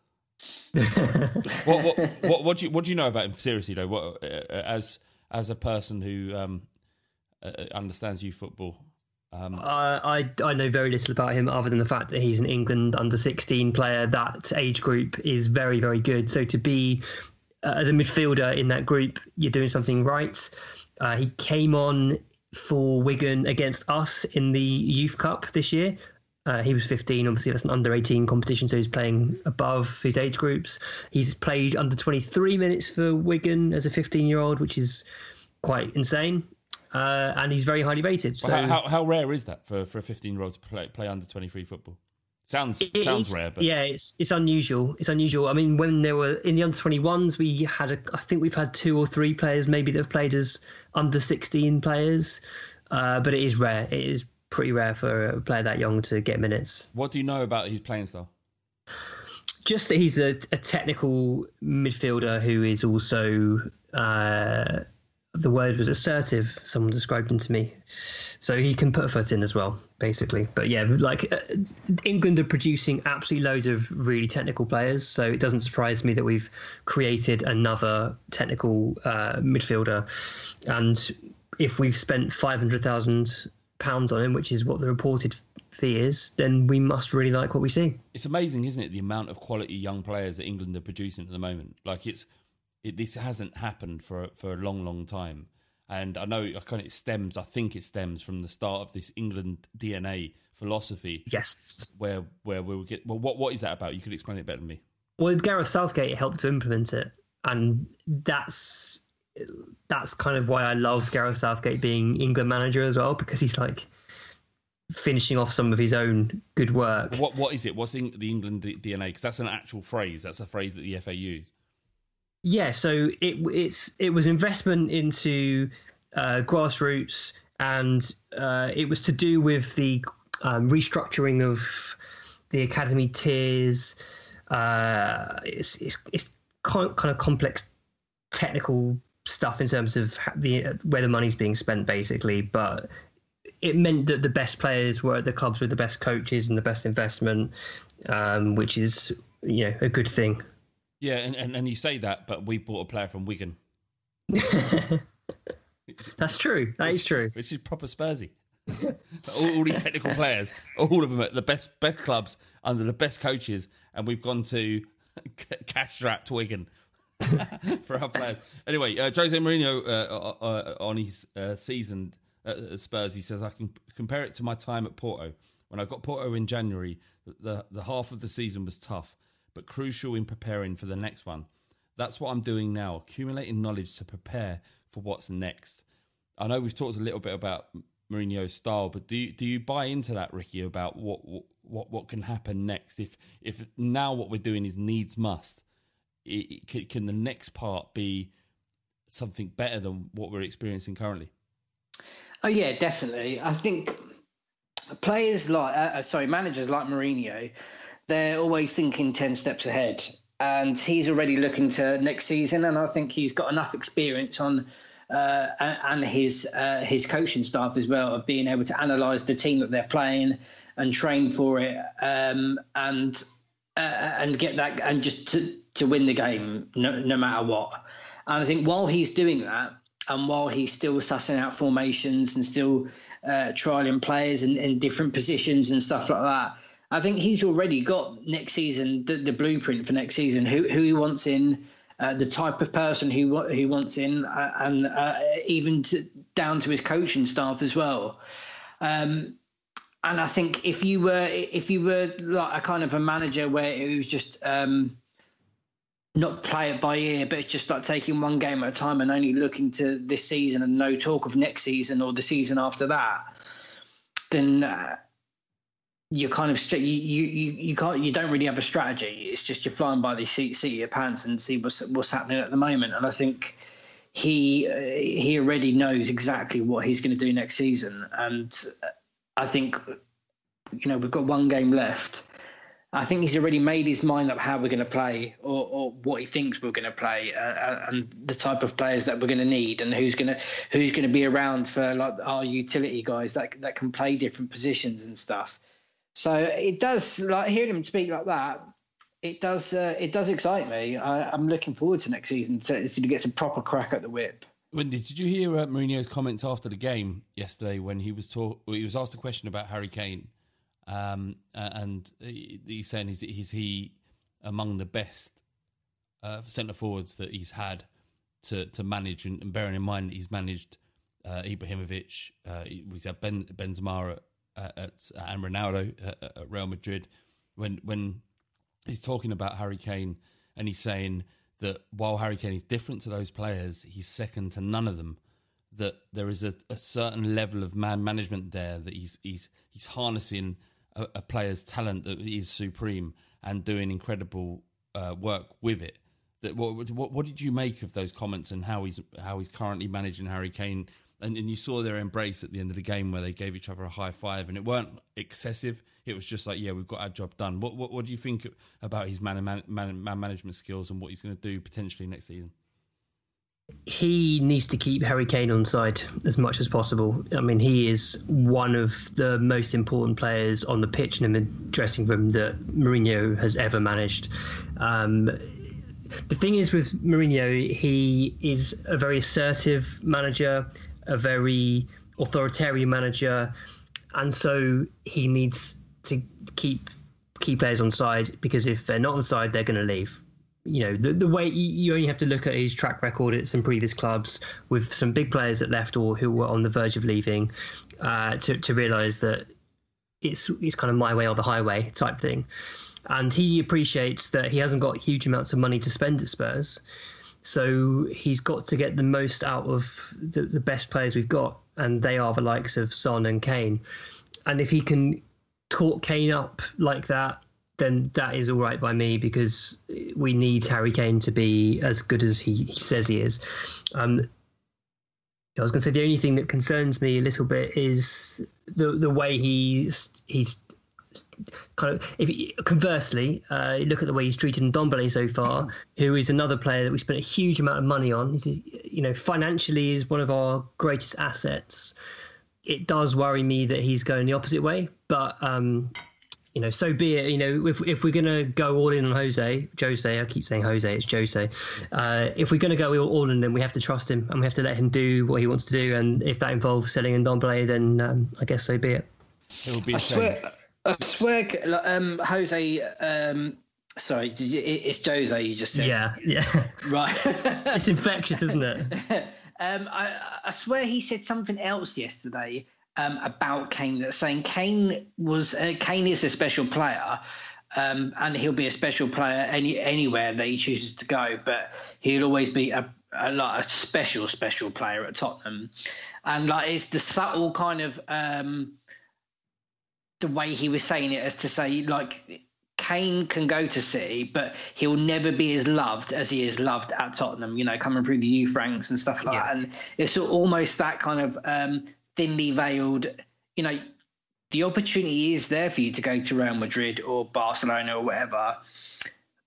[LAUGHS] what, what, what, what do you what do you know about him? Seriously though, what uh, as as a person who um, uh, understands youth football, um, I, I I know very little about him other than the fact that he's an England under 16 player. That age group is very very good. So to be uh, as a midfielder in that group, you're doing something right. Uh, he came on for Wigan against us in the Youth Cup this year. Uh, he was 15. Obviously, that's an under 18 competition, so he's playing above his age groups. He's played under 23 minutes for Wigan as a 15 year old, which is quite insane. Uh, and he's very highly rated. So how, how how rare is that for, for a fifteen-year-old to play play under twenty-three football? Sounds It sounds is- rare, but yeah, it's it's unusual. It's unusual. I mean, when there were in the under twenty ones, we had a. I think we've had two or three players maybe that have played as under sixteen players, uh, but it is rare. It is pretty rare for a player that young to get minutes. what do you know about his playing style? Just that he's a, a technical midfielder who is also. Uh, the word was assertive. Someone described him to me, so he can put a foot in as well, basically. But yeah, like uh, England are producing absolutely loads of really technical players, so it doesn't surprise me that we've created another technical uh, midfielder. And if we've spent five hundred thousand pounds on him, which is what the reported fee is, then we must really like what we see. It's amazing, isn't it? The amount of quality young players that England are producing at the moment. Like it's, it, this hasn't happened for for a long, long time. And I know I kind of it stems. I think it stems from the start of this England DNA philosophy. Yes. Where where we get. Well, what what is that about? You could explain it better than me. Well, Gareth Southgate helped to implement it, and that's that's kind of why I love Gareth Southgate being England manager as well because he's like finishing off some of his own good work. What what is it? What's in, the England DNA? Because that's an actual phrase. That's a phrase that the FA use. Yeah, so it it's it was investment into uh, grassroots, and uh, it was to do with the um, restructuring of the academy tiers. Uh, it's, it's it's kind of complex technical stuff in terms of the where the money's being spent, basically. But it meant that the best players were at the clubs with the best coaches and the best investment, um, which is you know a good thing. Yeah, and, and, and you say that, but we bought a player from Wigan. [LAUGHS] That's true. That which, is true. Which is proper Spursy. [LAUGHS] all, all, these technical players, all of them at the best best clubs under the best coaches, and we've gone to [LAUGHS] cash strapped Wigan for our players. Anyway, uh, Jose Mourinho uh, uh, uh on his uh, season at Spurs, he says I can compare it to my time at Porto. When I got Porto in January, the the half of the season was tough but crucial in preparing for the next one. That's what I'm doing now, accumulating knowledge to prepare for what's next. I know we've talked a little bit about Mourinho's style, but do you, do you buy into that, Ricky, about what, what what can happen next? If if now what we're doing is needs must, it, can, can the next part be something better than what we're experiencing currently? Oh yeah, definitely. I think players like uh, uh sorry managers like Mourinho they're always thinking 10 steps ahead. And he's already looking to next season. And I think he's got enough experience on uh, and his uh, his coaching staff as well of being able to analyse the team that they're playing and train for it um, and uh, and get that and just to, to win the game no, no matter what. And I think while he's doing that and while he's still sussing out formations and still uh, trialing players in, in different positions and stuff like that, I think he's already got next season the, the blueprint for next season. Who who he wants in, uh, the type of person who who wants in, uh, and uh, even to, down to his coaching staff as well. Um, and I think if you were if you were like a kind of a manager where it was just um, not play it by ear, but it's just like taking one game at a time and only looking to this season and no talk of next season or the season after that, then uh, you're kind of you, you you can't you don't really have a strategy. It's just you're flying by the seat, seat of your pants and see what's what's happening at the moment. And I think he uh, he already knows exactly what he's going to do next season. And I think you know we've got one game left. I think he's already made his mind up how we're going to play, or, or what he thinks we're going to play, uh, uh, and the type of players that we're going to need, and who's going to who's going to be around for like our utility guys that that can play different positions and stuff. So it does like hearing him speak like that. It does. Uh, it does excite me. I, am looking forward to next season to, to get some proper crack at the whip. Windy, did you hear uh, Mourinho's comments after the game yesterday when he was talk? He was asked a question about Harry Kane, um, and he's saying is, is he among the best uh, centre forwards that he's had to to manage, and, and bearing in mind that he's managed uh, Ibrahimovic, uh, he's had Ben Benzema at at, and Ronaldo at, at Real Madrid when when he's talking about Harry Kane and he's saying that while Harry Kane is different to those players, he's second to none of them. That there is a, a certain level of man management there that he's he's he's harnessing a, a player's talent that is supreme and doing incredible uh, work with it. That what, what what did you make of those comments and how he's how he's currently managing Harry Kane and, and you saw their embrace at the end of the game where they gave each other a high five, and it weren't excessive. It was just like, yeah, we've got our job done. What what, what do you think about his man, man, man, man management skills and what he's going to do potentially next season? He needs to keep Harry Kane on side as much as possible. I mean, he is one of the most important players on the pitch and in the dressing room that Mourinho has ever managed. Um, the thing is with Mourinho, he is a very assertive manager a very authoritarian manager, and so he needs to keep key players on side because if they're not on side, they're going to leave. you know the the way you only have to look at his track record at some previous clubs with some big players that left or who were on the verge of leaving uh, to to realise that it's it's kind of my way or the highway type thing. And he appreciates that he hasn't got huge amounts of money to spend at Spurs. So he's got to get the most out of the, the best players we've got, and they are the likes of Son and Kane. And if he can talk Kane up like that, then that is all right by me because we need Harry Kane to be as good as he, he says he is. Um, I was going to say the only thing that concerns me a little bit is the the way he's he's kind of if he, conversely uh, look at the way he's treated Ndombele so far, who is another player that we spent a huge amount of money on. He's, you know, financially is one of our greatest assets. It does worry me that he's going the opposite way, but um, you know, so be it. You know, if if we're gonna go all in on Jose, Jose, I keep saying Jose, it's Jose. Uh, if we're gonna go all, all in, then we have to trust him and we have to let him do what he wants to do. And if that involves selling in Ndombele, then um, I guess so be it. It will be. I swear, I swear, um, Jose. Um, sorry, it's Jose. You just said. Yeah, yeah. Right. [LAUGHS] it's infectious, isn't it? [LAUGHS] um, I, I swear he said something else yesterday um, about Kane, saying Kane was uh, Kane is a special player. Um, and he'll be a special player any anywhere that he chooses to go, but he'll always be a, a like a special special player at Tottenham, and like it's the subtle kind of um, the way he was saying it as to say like Kane can go to City, but he'll never be as loved as he is loved at Tottenham. You know, coming through the youth ranks and stuff like yeah. that, and it's almost that kind of um, thinly veiled, you know, the opportunity is there for you to go to Real Madrid or Barcelona or whatever,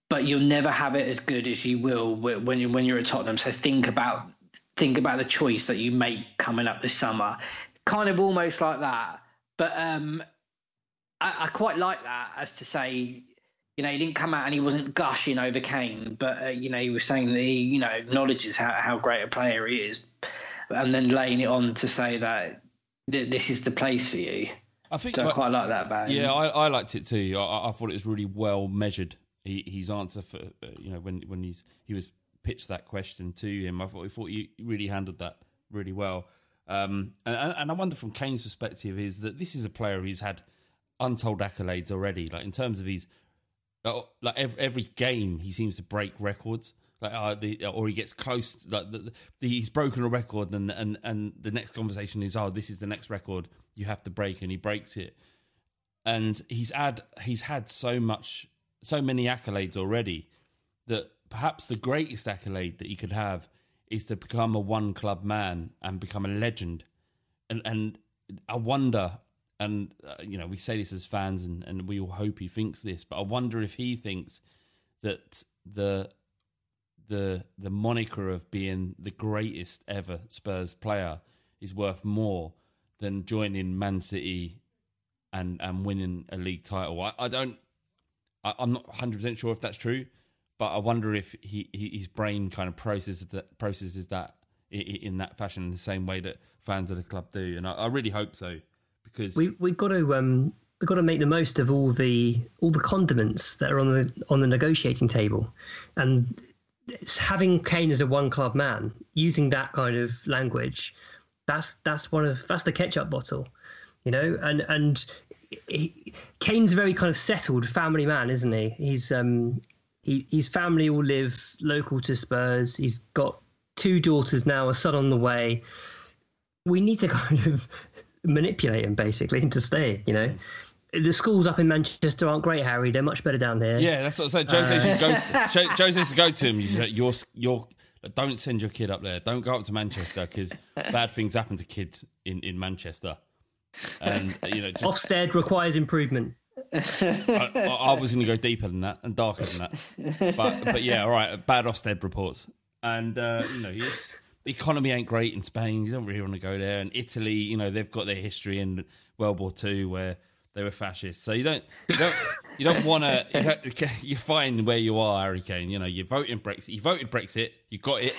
but you'll never have it as good as you will when you when you're at Tottenham. So think about think about the choice that you make coming up this summer, kind of almost like that. But um, I, I quite like that as to say, you know, he didn't come out and he wasn't gushing over Kane, but uh, you know, he was saying that he, you know, acknowledges how, how great a player he is, and then laying it on to say that this is the place for you. I think so I quite like that about Yeah, I, I, liked it too. I, I, thought it was really well measured. He, his answer for uh, you know when when he's he was pitched that question to him, I thought I thought he really handled that really well. Um, and, and I wonder from Kane's perspective is that this is a player who's had untold accolades already. Like in terms of his uh, like every, every game, he seems to break records. Like uh, the, or he gets close like the, the, he's broken a record and and and the next conversation is oh this is the next record you have to break and he breaks it. And he's had he's had so much so many accolades already that perhaps the greatest accolade that he could have is to become a one club man and become a legend. And and I wonder and uh, you know we say this as fans and and we all hope he thinks this but I wonder if he thinks that the the the moniker of being the greatest ever Spurs player is worth more than joining Man City and and winning a league title. I, I don't. I, am not 100 percent sure if that's true, but I wonder if he, he his brain kind of processes that processes that in, in, that fashion in the same way that fans of the club do, and I, I really hope so because we we've got to um we've got to make the most of all the all the condiments that are on the on the negotiating table, and having Kane as a one club man, using that kind of language, that's that's one of that's the ketchup bottle, you know, and and he, Kane's a very kind of settled family man, isn't he? He's um he his family all live local to Spurs. He's got two daughters now, a son on the way. We need to [LAUGHS] kind of manipulate him basically [LAUGHS] into staying, you know the schools up in Manchester aren't great, Harry. They're much better down there. Yeah, that's what I said. Joe says you go. [LAUGHS] Says to go to him. You say, you're, you're, don't send your kid up there. Don't go up to Manchester because bad things happen to kids in, in Manchester. And you know, just, Ofsted requires improvement. I, I, was going to go deeper than that and darker than that, but but yeah, all right. Bad Ofsted reports, and uh, you know, yes, the economy ain't great in Spain. You don't really want to go there. And Italy, you know, they've got their history in World War Two where they were fascists. So you don't you don't you don't want to you, [LAUGHS] you find where you are, Harry Kane. You know you voted Brexit. You voted Brexit. You got it.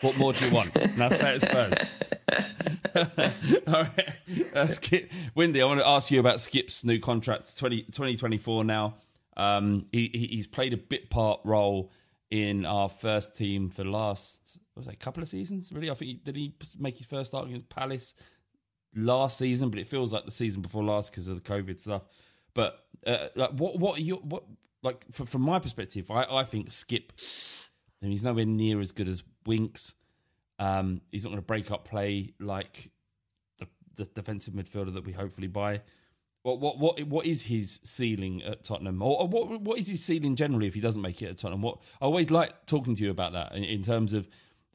What more do you want? And that's that Spurs. [LAUGHS] All right, uh, Skipp Windy. I want to ask you about Skipp's new contract, 20, 2024 Now, um, he, he's played a bit part role in our first team for the last was a couple of seasons. Really, I think he, did he make his first start against Palace last season, but it feels like the season before last because of the COVID stuff. But uh, like, what what you what like f- from my perspective? I I think Skipp. I mean, he's nowhere near as good as Winks. Um, he's not going to break up play like the, the defensive midfielder that we hopefully buy. What what what what is his ceiling at Tottenham, or, or what what is his ceiling generally if he doesn't make it at Tottenham? What I always like talking to you about that in, in terms of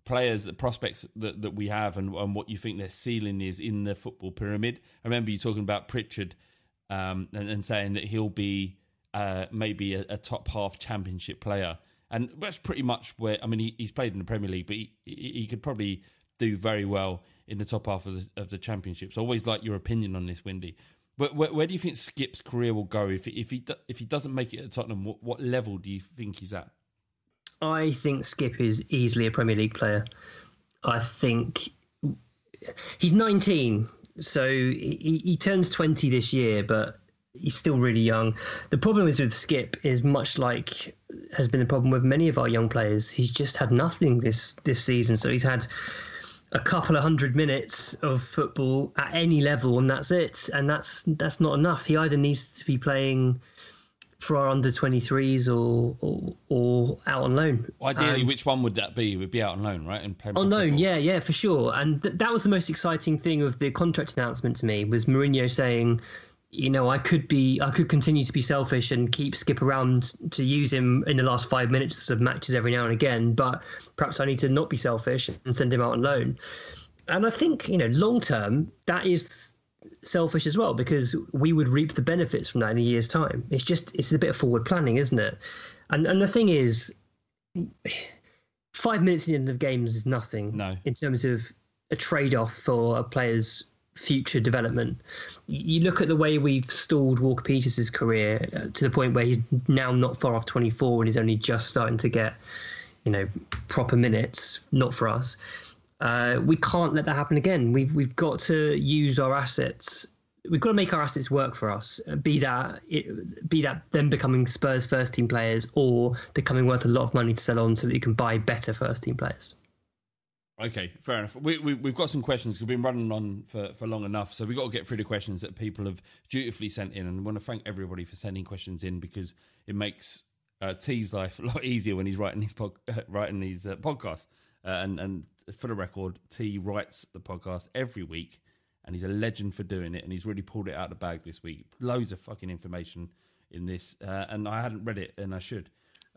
players, the prospects that, that we have, and, and what you think their ceiling is in the football pyramid. I remember you talking about Pritchard um, and, and saying that he'll be uh, maybe a, a top half championship player. And that's pretty much where I mean he, he's played in the Premier League, but he, he, could probably do very well in the top half of the, of the championships. I always like your opinion on this, Windy. But where, where do you think Skipp's career will go if if he if he doesn't make it at Tottenham? What, what level do you think he's at? I think Skipp is easily a Premier League player. I think he's 19, so he, he turns 20 this year, but he's still really young. The problem is with Skipp is much like has been the problem with many of our young players. He's just had nothing this this season. So he's had a couple of hundred minutes of football at any level, and that's it. And that's that's not enough. He either needs to be playing for our under 23s or, or or out on loan. Ideally, And- which one would that be? It would be out on loan, right? And on loan, yeah, yeah, for sure. And th- that was the most exciting thing of the contract announcement to me was Mourinho saying, you know, I could be, I could continue to be selfish and keep Skipp around to use him in the last five minutes of matches every now and again, but perhaps I need to not be selfish and send him out on loan. And I think, you know, long term, that is selfish as well because we would reap the benefits from that in a year's time. It's just, it's a bit of forward planning, isn't it? And and the thing is, five minutes at the end of games is nothing No. in terms of a trade off for a player's future development. You look at the way we've stalled Walker Peters' career uh, to the point where he's now not far off 24 and he's only just starting to get, you know, proper minutes. Not for us. Uh, we can't let that happen again. We've we've got to use our assets. We've got to make our assets work for us. uh, Be that it, be that them becoming Spurs first team players or becoming worth a lot of money to sell on so that you can buy better first team players. Okay, fair enough. We, we, we've got some questions. We've been running on for, for long enough, so we've got to get through the questions that people have dutifully sent in. And I want to thank everybody for sending questions in because it makes uh, T's life [LAUGHS] a lot easier when he's writing his pod, [LAUGHS] writing these uh, podcasts. Uh, and and for the record, T writes the podcast every week, and he's a legend for doing it. And he's really pulled it out of the bag this week. Loads of fucking information in this, uh, and I hadn't read it, and I should.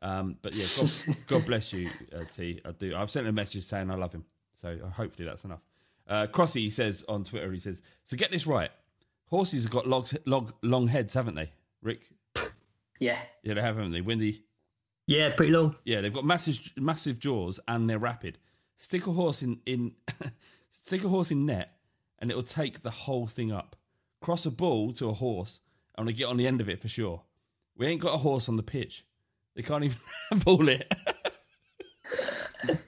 Um, but yeah, God, [LAUGHS] God bless you, uh, T. I do. I've sent a message saying I love him, so uh, hopefully that's enough. Uh, Crossy he says on Twitter, he says, "So get this right, horses have got logs, log, long heads, haven't they, Rick? Yeah. Yeah, they have, haven't they? Windy. Yeah, pretty long. Yeah, they've got massive, massive jaws, and they're rapid. Stick a horse in in [LAUGHS] stick a horse in net, and it'll take the whole thing up. Cross a ball to a horse, and they get on the end of it for sure. We ain't got a horse on the pitch. They can't even [LAUGHS] ball it. [LAUGHS]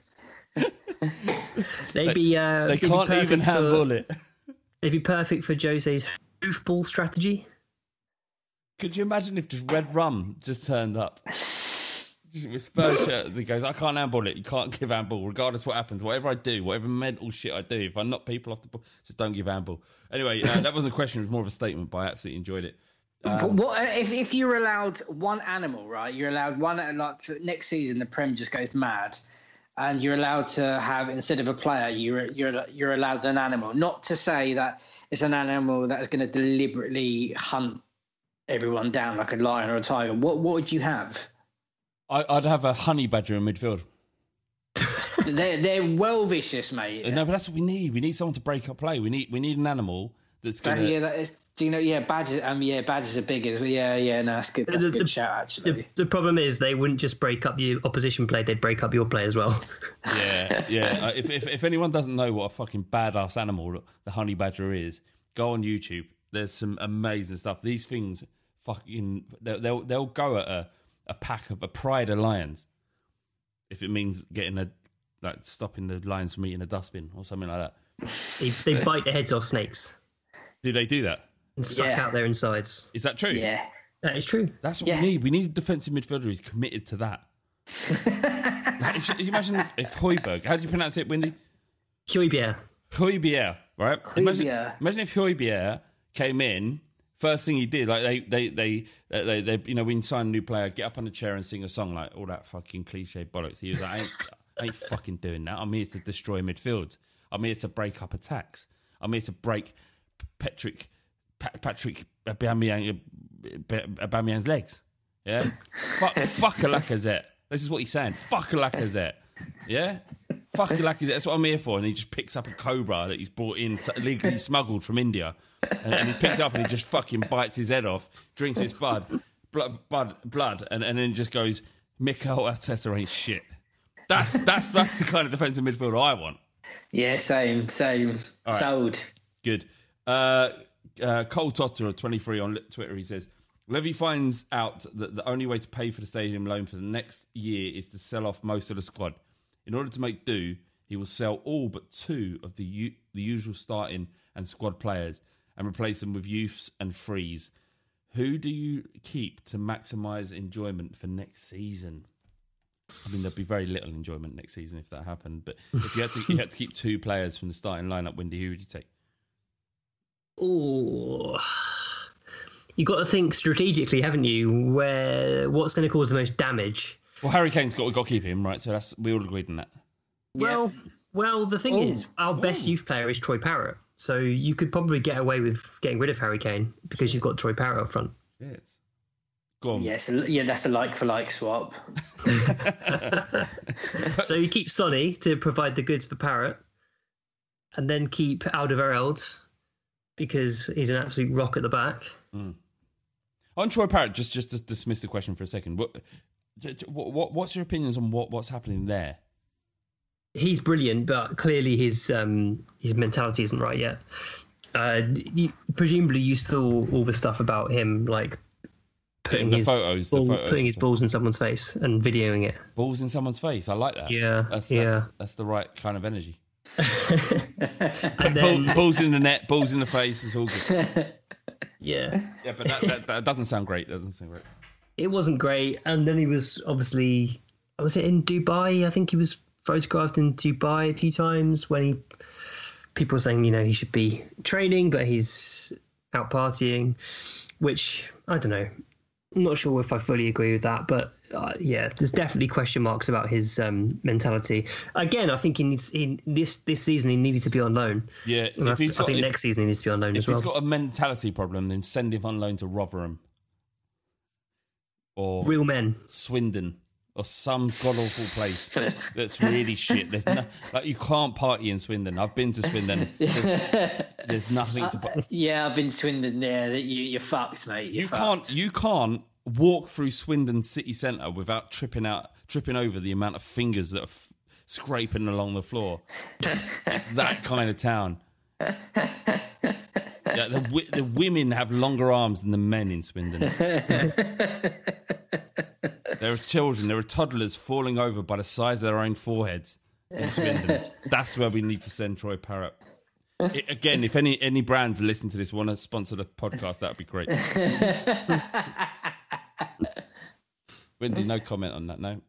They'd be uh, they they'd can't even perfect for- it. They'd be perfect for Jose's hoofball strategy. Could you imagine if just red rum just turned up? With Spurs he goes, I can't handball it. You can't give handball, regardless what happens. Whatever I do, whatever mental shit I do, if I knock people off the ball, just don't give handball. Anyway, uh, that wasn't a question, it was more of a statement, but I absolutely enjoyed it. Um, what if, if you're allowed one animal, right? You're allowed one like for next season. The Prem just goes mad, and you're allowed to have instead of a player, you're you're you're allowed an animal. Not to say that it's an animal that is going to deliberately hunt everyone down like a lion or a tiger. What what would you have? I, I'd have a honey badger in midfield. [LAUGHS] they're they're well vicious, mate. No, but that's what we need. We need someone to break up play. We need we need an animal that's That- going to. yeah, that is. Do you know? Yeah, badgers. Um, yeah, badgers are big as well. Yeah, yeah. No, that's good. That's a The- good the- shout, actually. The, the problem is they wouldn't just break up the opposition play; they'd break up your play as well. [LAUGHS] Yeah, yeah. [LAUGHS] Uh, if, if if anyone doesn't know what a fucking badass animal the honey badger is, go on YouTube. There's some amazing stuff. These things, fucking, they'll they'll, they'll go at a, a pack of a pride of lions, if it means getting a like stopping the lions from eating a dustbin or something like that. they, they bite the heads off snakes Do they do that? and suck Yeah. out their insides. Is that true? Yeah. That is true. That's what Yeah. we need. We need a defensive midfielder who's committed to that. [LAUGHS] Like, you imagine if, if Hoiberg, how do you pronounce it, Windy? Højbjerg. Højbjerg, right? Imagine, imagine if Højbjerg came in, first thing he did, like they, they, they, they, they, they you know, when you sign a new player, get up on the chair and sing a song, like all that fucking cliche bollocks. He was like, I ain't, I ain't fucking doing that. I'm here to destroy midfield. I'm here to break up attacks. I'm here to break Patrick, Pa- Patrick Aubameyang, uh, Aubameyang's legs. Yeah, fuck, fuck a Lacazette. This is what he's saying. Fuck a Lacazette. Yeah, fuck a Lacazette. That's what I'm here for. And he just picks up a cobra that he's brought in legally smuggled from India, and, and he picks up and he just fucking bites his head off, drinks his blood, blood, blood, blood, and, and then just goes, Mikel Arteta ain't shit. That's that's that's the kind of defensive midfielder I want. Yeah, same, same. right. Sold. Good. Uh, uh, Cole Totter of 23 on Twitter, he says, Levy finds out that the only way to pay for the stadium loan for the next year is to sell off most of the squad. In order to make do, he will sell all but two of the u- the usual starting and squad players and replace them with youths and frees. Who do you keep to maximise enjoyment for next season? I mean, there'd be very little enjoyment next season if that happened. But if you had to, you had to keep two players from the starting lineup, Windy, who would you take? Oh, you've got to think strategically, haven't you? Where what's going to cause the most damage? Well, Harry Kane's got we've got to keep him, right? So that's we all agreed on that. Well, well, the thing Ooh. is, our best oh. youth player is Troy Parrott. So you could probably get away with getting rid of Harry Kane because you've got Troy Parrott up front. Yes. Go on. Yes, yeah, that's a like for like swap. [LAUGHS] so you keep Sonny to provide the goods for Parrott, and then keep Alderweireld because he's an absolute rock at the back. Hmm. On Troy Parrott, just just to dismiss the question for a second. What, j- j- what what- what's your opinions on what what's happening there? He's brilliant, but clearly his um, his mentality isn't right yet. Uh, you, presumably, you saw all the stuff about him, like putting the his photos, the ball- photos putting his balls in someone's face and videoing it. Balls in someone's face. I like that. Yeah, that's, that's, yeah. That's the right kind of energy. [LAUGHS] Ball, then, balls in the net, balls in the face. It's all good. [LAUGHS] yeah, Yeah, but that, that, that doesn't sound great. That doesn't sound great. it wasn't great. And then he was obviously, was it in Dubai? I think he was photographed in Dubai a few times when he, people were saying, you know, he should be training, but he's out partying, which I don't know. I'm not sure if I fully agree with that, but uh, yeah, there's definitely question marks about his um, mentality. Again, I think he needs in this this season he needed to be on loan. Yeah, And I, he's I think if, next season he needs to be on loan as well. If he's got a mentality problem, then send him on loan to Rotherham or Real men. Swindon or some god awful place [LAUGHS] that's really shit. There's no, like you can't party in Swindon. I've been to Swindon. [LAUGHS] There's, there's nothing to. Uh, par- Yeah, I've been to Swindon there. That you, you're fucked, mate. You're You fucked. can't. You can't walk through Swindon city centre without tripping out, tripping over the amount of fingers that are f- scraping along the floor. it's [LAUGHS] that kind of town. Yeah, the, the women have longer arms than the men in Swindon. There are children, there are toddlers falling over by the size of their own foreheads in Swindon. [LAUGHS] That's where we need to send Troy Parrott. I- again, if any any brands listen to this want to sponsor the podcast, that would be great. [LAUGHS] Windy, no comment on that. No,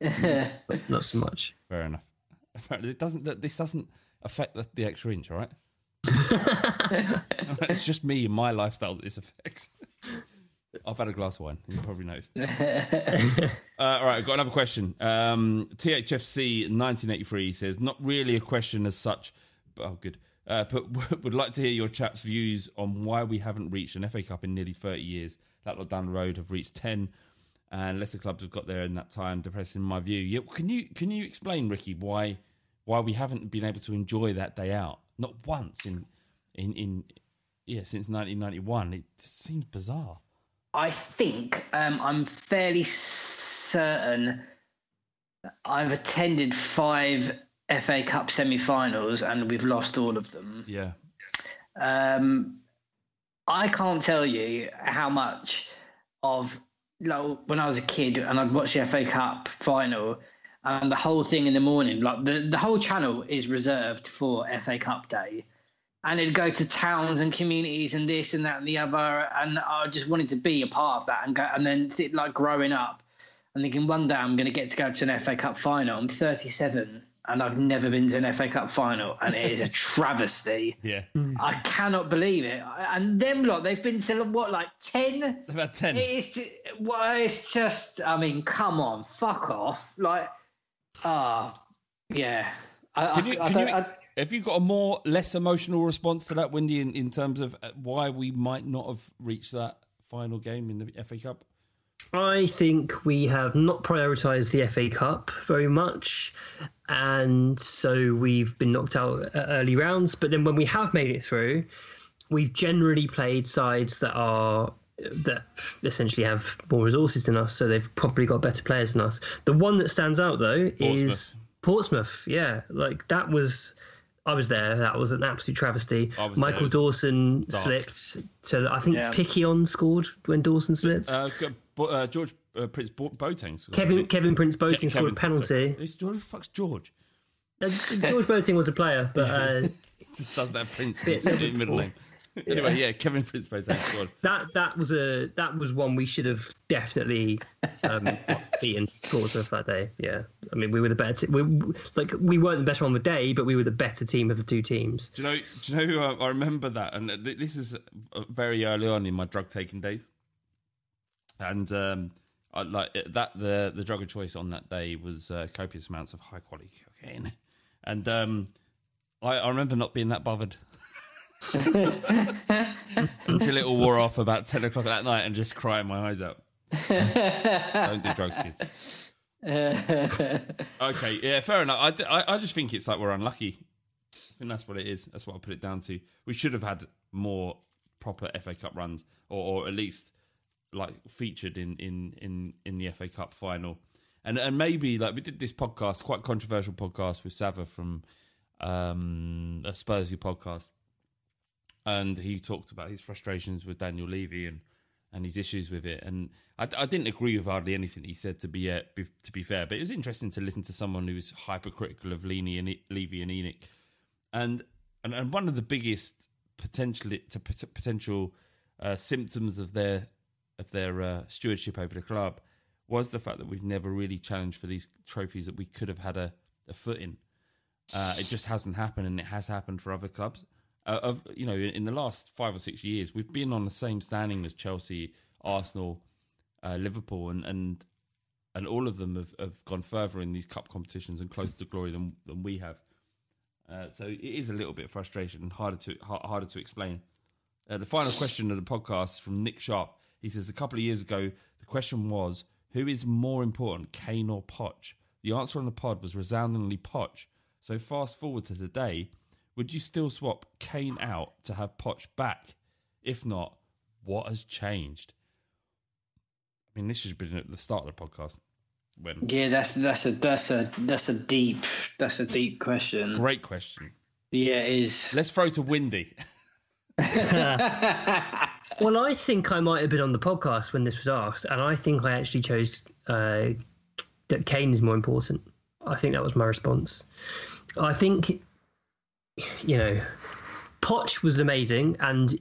[LAUGHS] not so much. fair enough. It doesn't. This doesn't affect the, the extra inch. All right. it's just me and my lifestyle that this affects. I've had a glass of wine. You probably noticed. [LAUGHS] uh, all right, I've got another question. Um, THFC 1983 says, not really a question as such, but oh, good. Uh, but [LAUGHS] would like to hear your chap's views on why we haven't reached an FA Cup in nearly 30 years. That lot down the road have reached 10, and lesser clubs have got there in that time. Depressing, in my view. Yeah, can you can you explain, Ricky, why why we haven't been able to enjoy that day out? Not once in in in yeah since 1991. It seems bizarre. I think um, I'm fairly certain I've attended five FA Cup semi-finals and we've lost all of them. Yeah. Um, I can't tell you how much of like, when I was a kid and I'd watch the FA Cup final and the whole thing in the morning, like the, the whole channel is reserved for FA Cup day. And it'd go to towns and communities and this and that and the other. And I just wanted to be a part of that and go and then sit, like growing up I'm thinking one day I'm going to get to go to an FA Cup final. I'm 37 and I've never been to an FA Cup final, and it is a [LAUGHS] travesty. Yeah. I cannot believe it. And them lot, they've been to what, like 10? About 10. It's, well, it's just, I mean, come on, fuck off. Like, ah, yeah. I, Can you, I, I can don't- you, I- have you got a more less emotional response to that, Windy, in, in terms of uh, why we might not have reached that final game in the FA Cup? I think we have not prioritised the FA Cup very much, and so we've been knocked out early rounds. But then when we have made it through, we've generally played sides that are that essentially have more resources than us, so they've probably got better players than us. The one that stands out though is Portsmouth. Yeah, like that was. I was there. That was an absolute travesty. I was there. Michael Dawson dark. slipped. To I think Yeah. Piquionne scored when Dawson slipped. Uh, uh, George uh, Prince Bo- Boateng. scored, Kevin. Kevin Prince Ke- Boateng scored a Kevin- sorry. penalty. Who's- Who the fuck's George? Uh, George Boateng was a player, but [LAUGHS] uh, Just doesn't have Prince in level middle name. [LAUGHS] Anyway, yeah, Kevin Prince Boateng scored. that that was a that was one we should have definitely um, [LAUGHS] beaten Portsmouth that day. Yeah, I mean we were the better. Te- we like we weren't the better on the day, but we were the better team of the two teams. Do you know? Do you know? Who, uh, I remember that, and th- this is uh, very early on in my drug taking days. And um, I, like that, the the drug of choice on that day was uh, copious amounts of high quality cocaine, and um, I, I remember not being that bothered [LAUGHS] until it all wore off about ten o'clock that night, and just crying my eyes out. Don't do drugs, kids. Okay, yeah, fair enough. I, d- I- I just think it's like we're unlucky. Think that's what it is. That's what I put it down to. We should have had more proper FA Cup runs, or, or at least like featured in, in, in, in the FA Cup final. And and maybe like we did this podcast, quite controversial podcast with Sava from um, a Spursy podcast, and he talked about his frustrations with Daniel Levy and and his issues with it. And I, I didn't agree with hardly anything he said. To be, uh, be to be fair, but it was interesting to listen to someone who was hypercritical of Levy and Levy and ENIC. And and, and one of the biggest potential to pot- potential uh, symptoms of their of their uh, stewardship over the club was the fact that we've never really challenged for these trophies that we could have had a, a foot in. Uh, it just hasn't happened, and it has happened for other clubs. Uh, of you know, in, the last five or six years, we've been on the same standing as Chelsea, Arsenal, uh, Liverpool, and and and all of them have, have gone further in these cup competitions and closer to glory than than we have. Uh, so it is a little bit frustration and harder to har- harder to explain. Uh, the final question of the podcast from Nick Sharp. He says a couple of years ago the question was who is more important, Kane or Poch? The answer on the pod was resoundingly Poch. So fast forward to today, would you still swap Kane out to have Poch back? If not, what has changed? I mean, this should have been at the start of the podcast. When yeah, that's that's a that's a that's a deep that's a deep question. great question. Yeah, it is. Let's throw to Windy. [LAUGHS] [LAUGHS] Well, I think I might have been on the podcast when this was asked, and I think I actually chose uh, that Kane is more important. I think that was my response. I think, you know, Poch was amazing, and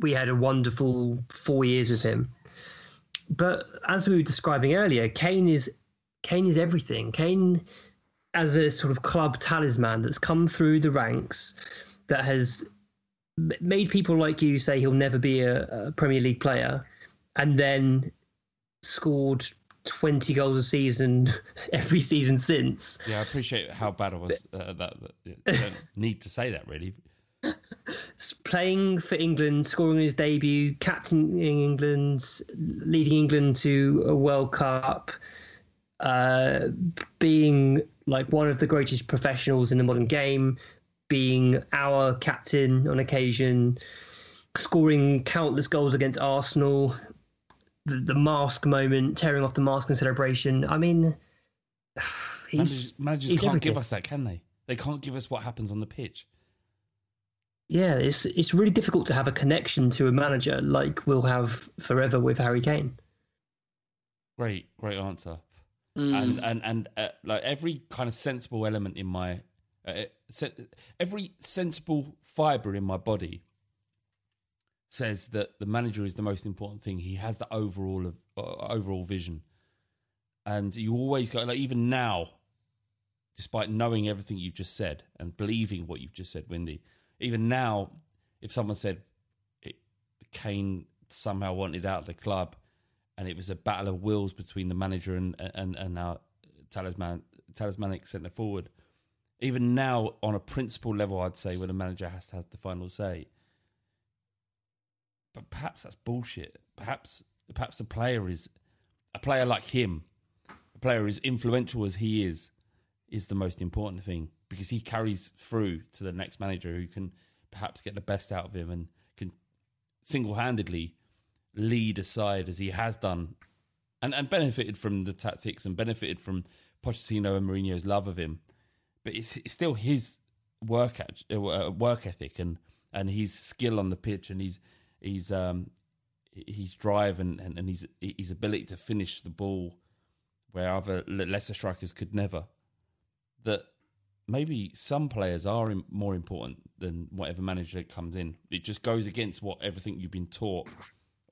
we had a wonderful four years with him. But as we were describing earlier, Kane is Kane is everything. Kane, as a sort of club talisman that's come through the ranks, that has made people like you say he'll never be a, a Premier League player, and then scored 20 goals a season [LAUGHS] every season since. Yeah, I appreciate how bad I was. Uh, that, that don't [LAUGHS] need to say that really. Playing for England, scoring his debut, captaining England, leading England to a World Cup, uh, being like one of the greatest professionals in the modern game, being our captain on occasion, scoring countless goals against Arsenal, the, the mask moment, tearing off the mask in celebration. I mean, [SIGHS] he's, Managers, managers he's can't everything. give us that, can they? They can't give us what happens on the pitch. Yeah, it's it's really difficult to have a connection to a manager like we'll have forever with Harry Kane. Great, great answer. Mm. And and and uh, like every kind of sensible element in my, uh, se- every sensible fiber in my body says that the manager is the most important thing. He has the overall of uh, overall vision, and you always got like even now, despite knowing everything you've just said and believing what you've just said, Windy. Even now, if someone said it, Kane somehow wanted out of the club, and it was a battle of wills between the manager and and and our talisman talismanic centre forward. Even now, on a principle level, I'd say where the manager has to have the final say. But perhaps that's bullshit. Perhaps perhaps the player is a player like him, a player as influential as he is, is the most important thing because he carries through to the next manager who can perhaps get the best out of him and can single handedly lead a side as he has done and, and benefited from the tactics and benefited from Pochettino and Mourinho's love of him. But it's, it's still his work uh, work ethic and, and his skill on the pitch and his his um his drive and, and, and his his ability to finish the ball where other lesser strikers could never. That maybe some players are more important than whatever manager comes in. It just goes against what everything you've been taught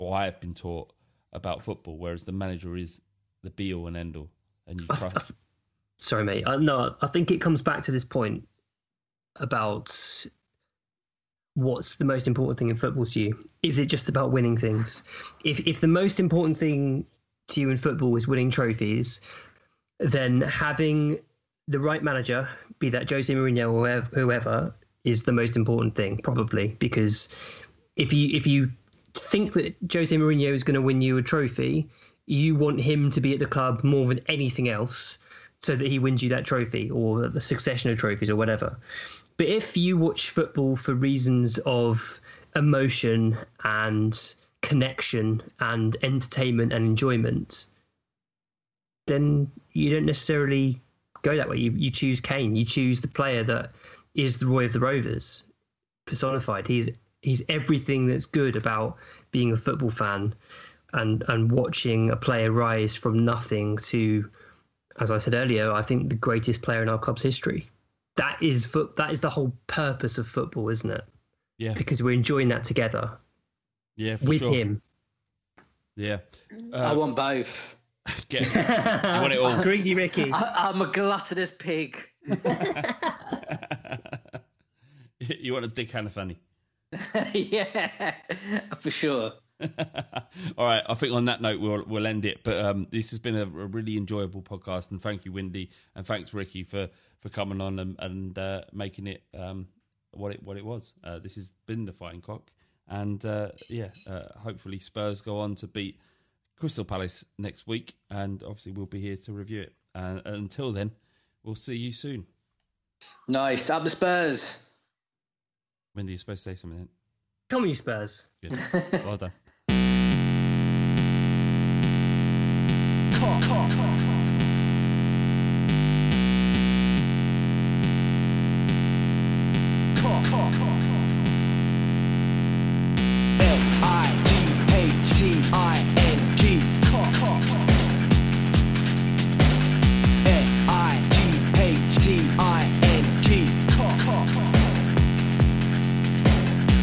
or I have been taught about football, whereas the manager is the be all and end all, and you try. [LAUGHS] Sorry, mate. Uh, no, I think it comes back to this point about what's the most important thing in football to you. Is it just about winning things? If if the most important thing to you in football is winning trophies, then having the right manager, be that Jose Mourinho or whoever, is the most important thing, probably because if you if you think that Jose Mourinho is going to win you a trophy, you want him to be at the club more than anything else so that he wins you that trophy or the succession of trophies or whatever. But if you watch football for reasons of emotion and connection and entertainment and enjoyment, then you don't necessarily go that way. You, you choose Kane. You choose the player that is the Roy of the Rovers personified. He's he's everything that's good about being a football fan and and watching a player rise from nothing to as I said earlier, I think the greatest player in our club's history. That is foot that is the whole purpose of football, isn't it? Yeah. Because we're enjoying that together. Yeah, with sure. him. Yeah. Uh, I want both. [LAUGHS] Get, I want it all. [LAUGHS] Greedy Ricky. I, I'm a gluttonous pig. [LAUGHS] you want a dick and a funny. yeah, for sure. All right, I think on that note we'll we'll end it. But um, this has been a, a, really enjoyable podcast, and thank you, Windy, and thanks Ricky for for coming on and, and uh, making it um, what it what it was. Uh, this has been the Fighting Cock, and uh, yeah, uh, hopefully Spurs go on to beat Crystal Palace next week, and obviously we'll be here to review it. And until then, we'll see you soon. Nice, up the Spurs. Windy, you're supposed to say something. Then. Come on, you Spurs. Good. Well done. [LAUGHS]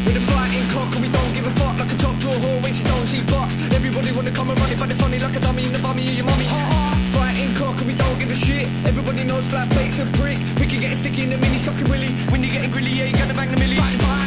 With a fighting cock and we don't give a fuck. Like a top drawer whore when she don't see wanna come and run it, but it's funny like a dummy in the bummy of your mummy. Fighting cock and we don't give a shit. Everybody knows flat bait's a prick. We can get sticky in the mini, sucking willy. When you're getting grilly, yeah, you're gonna bang the millie. Bang, bang.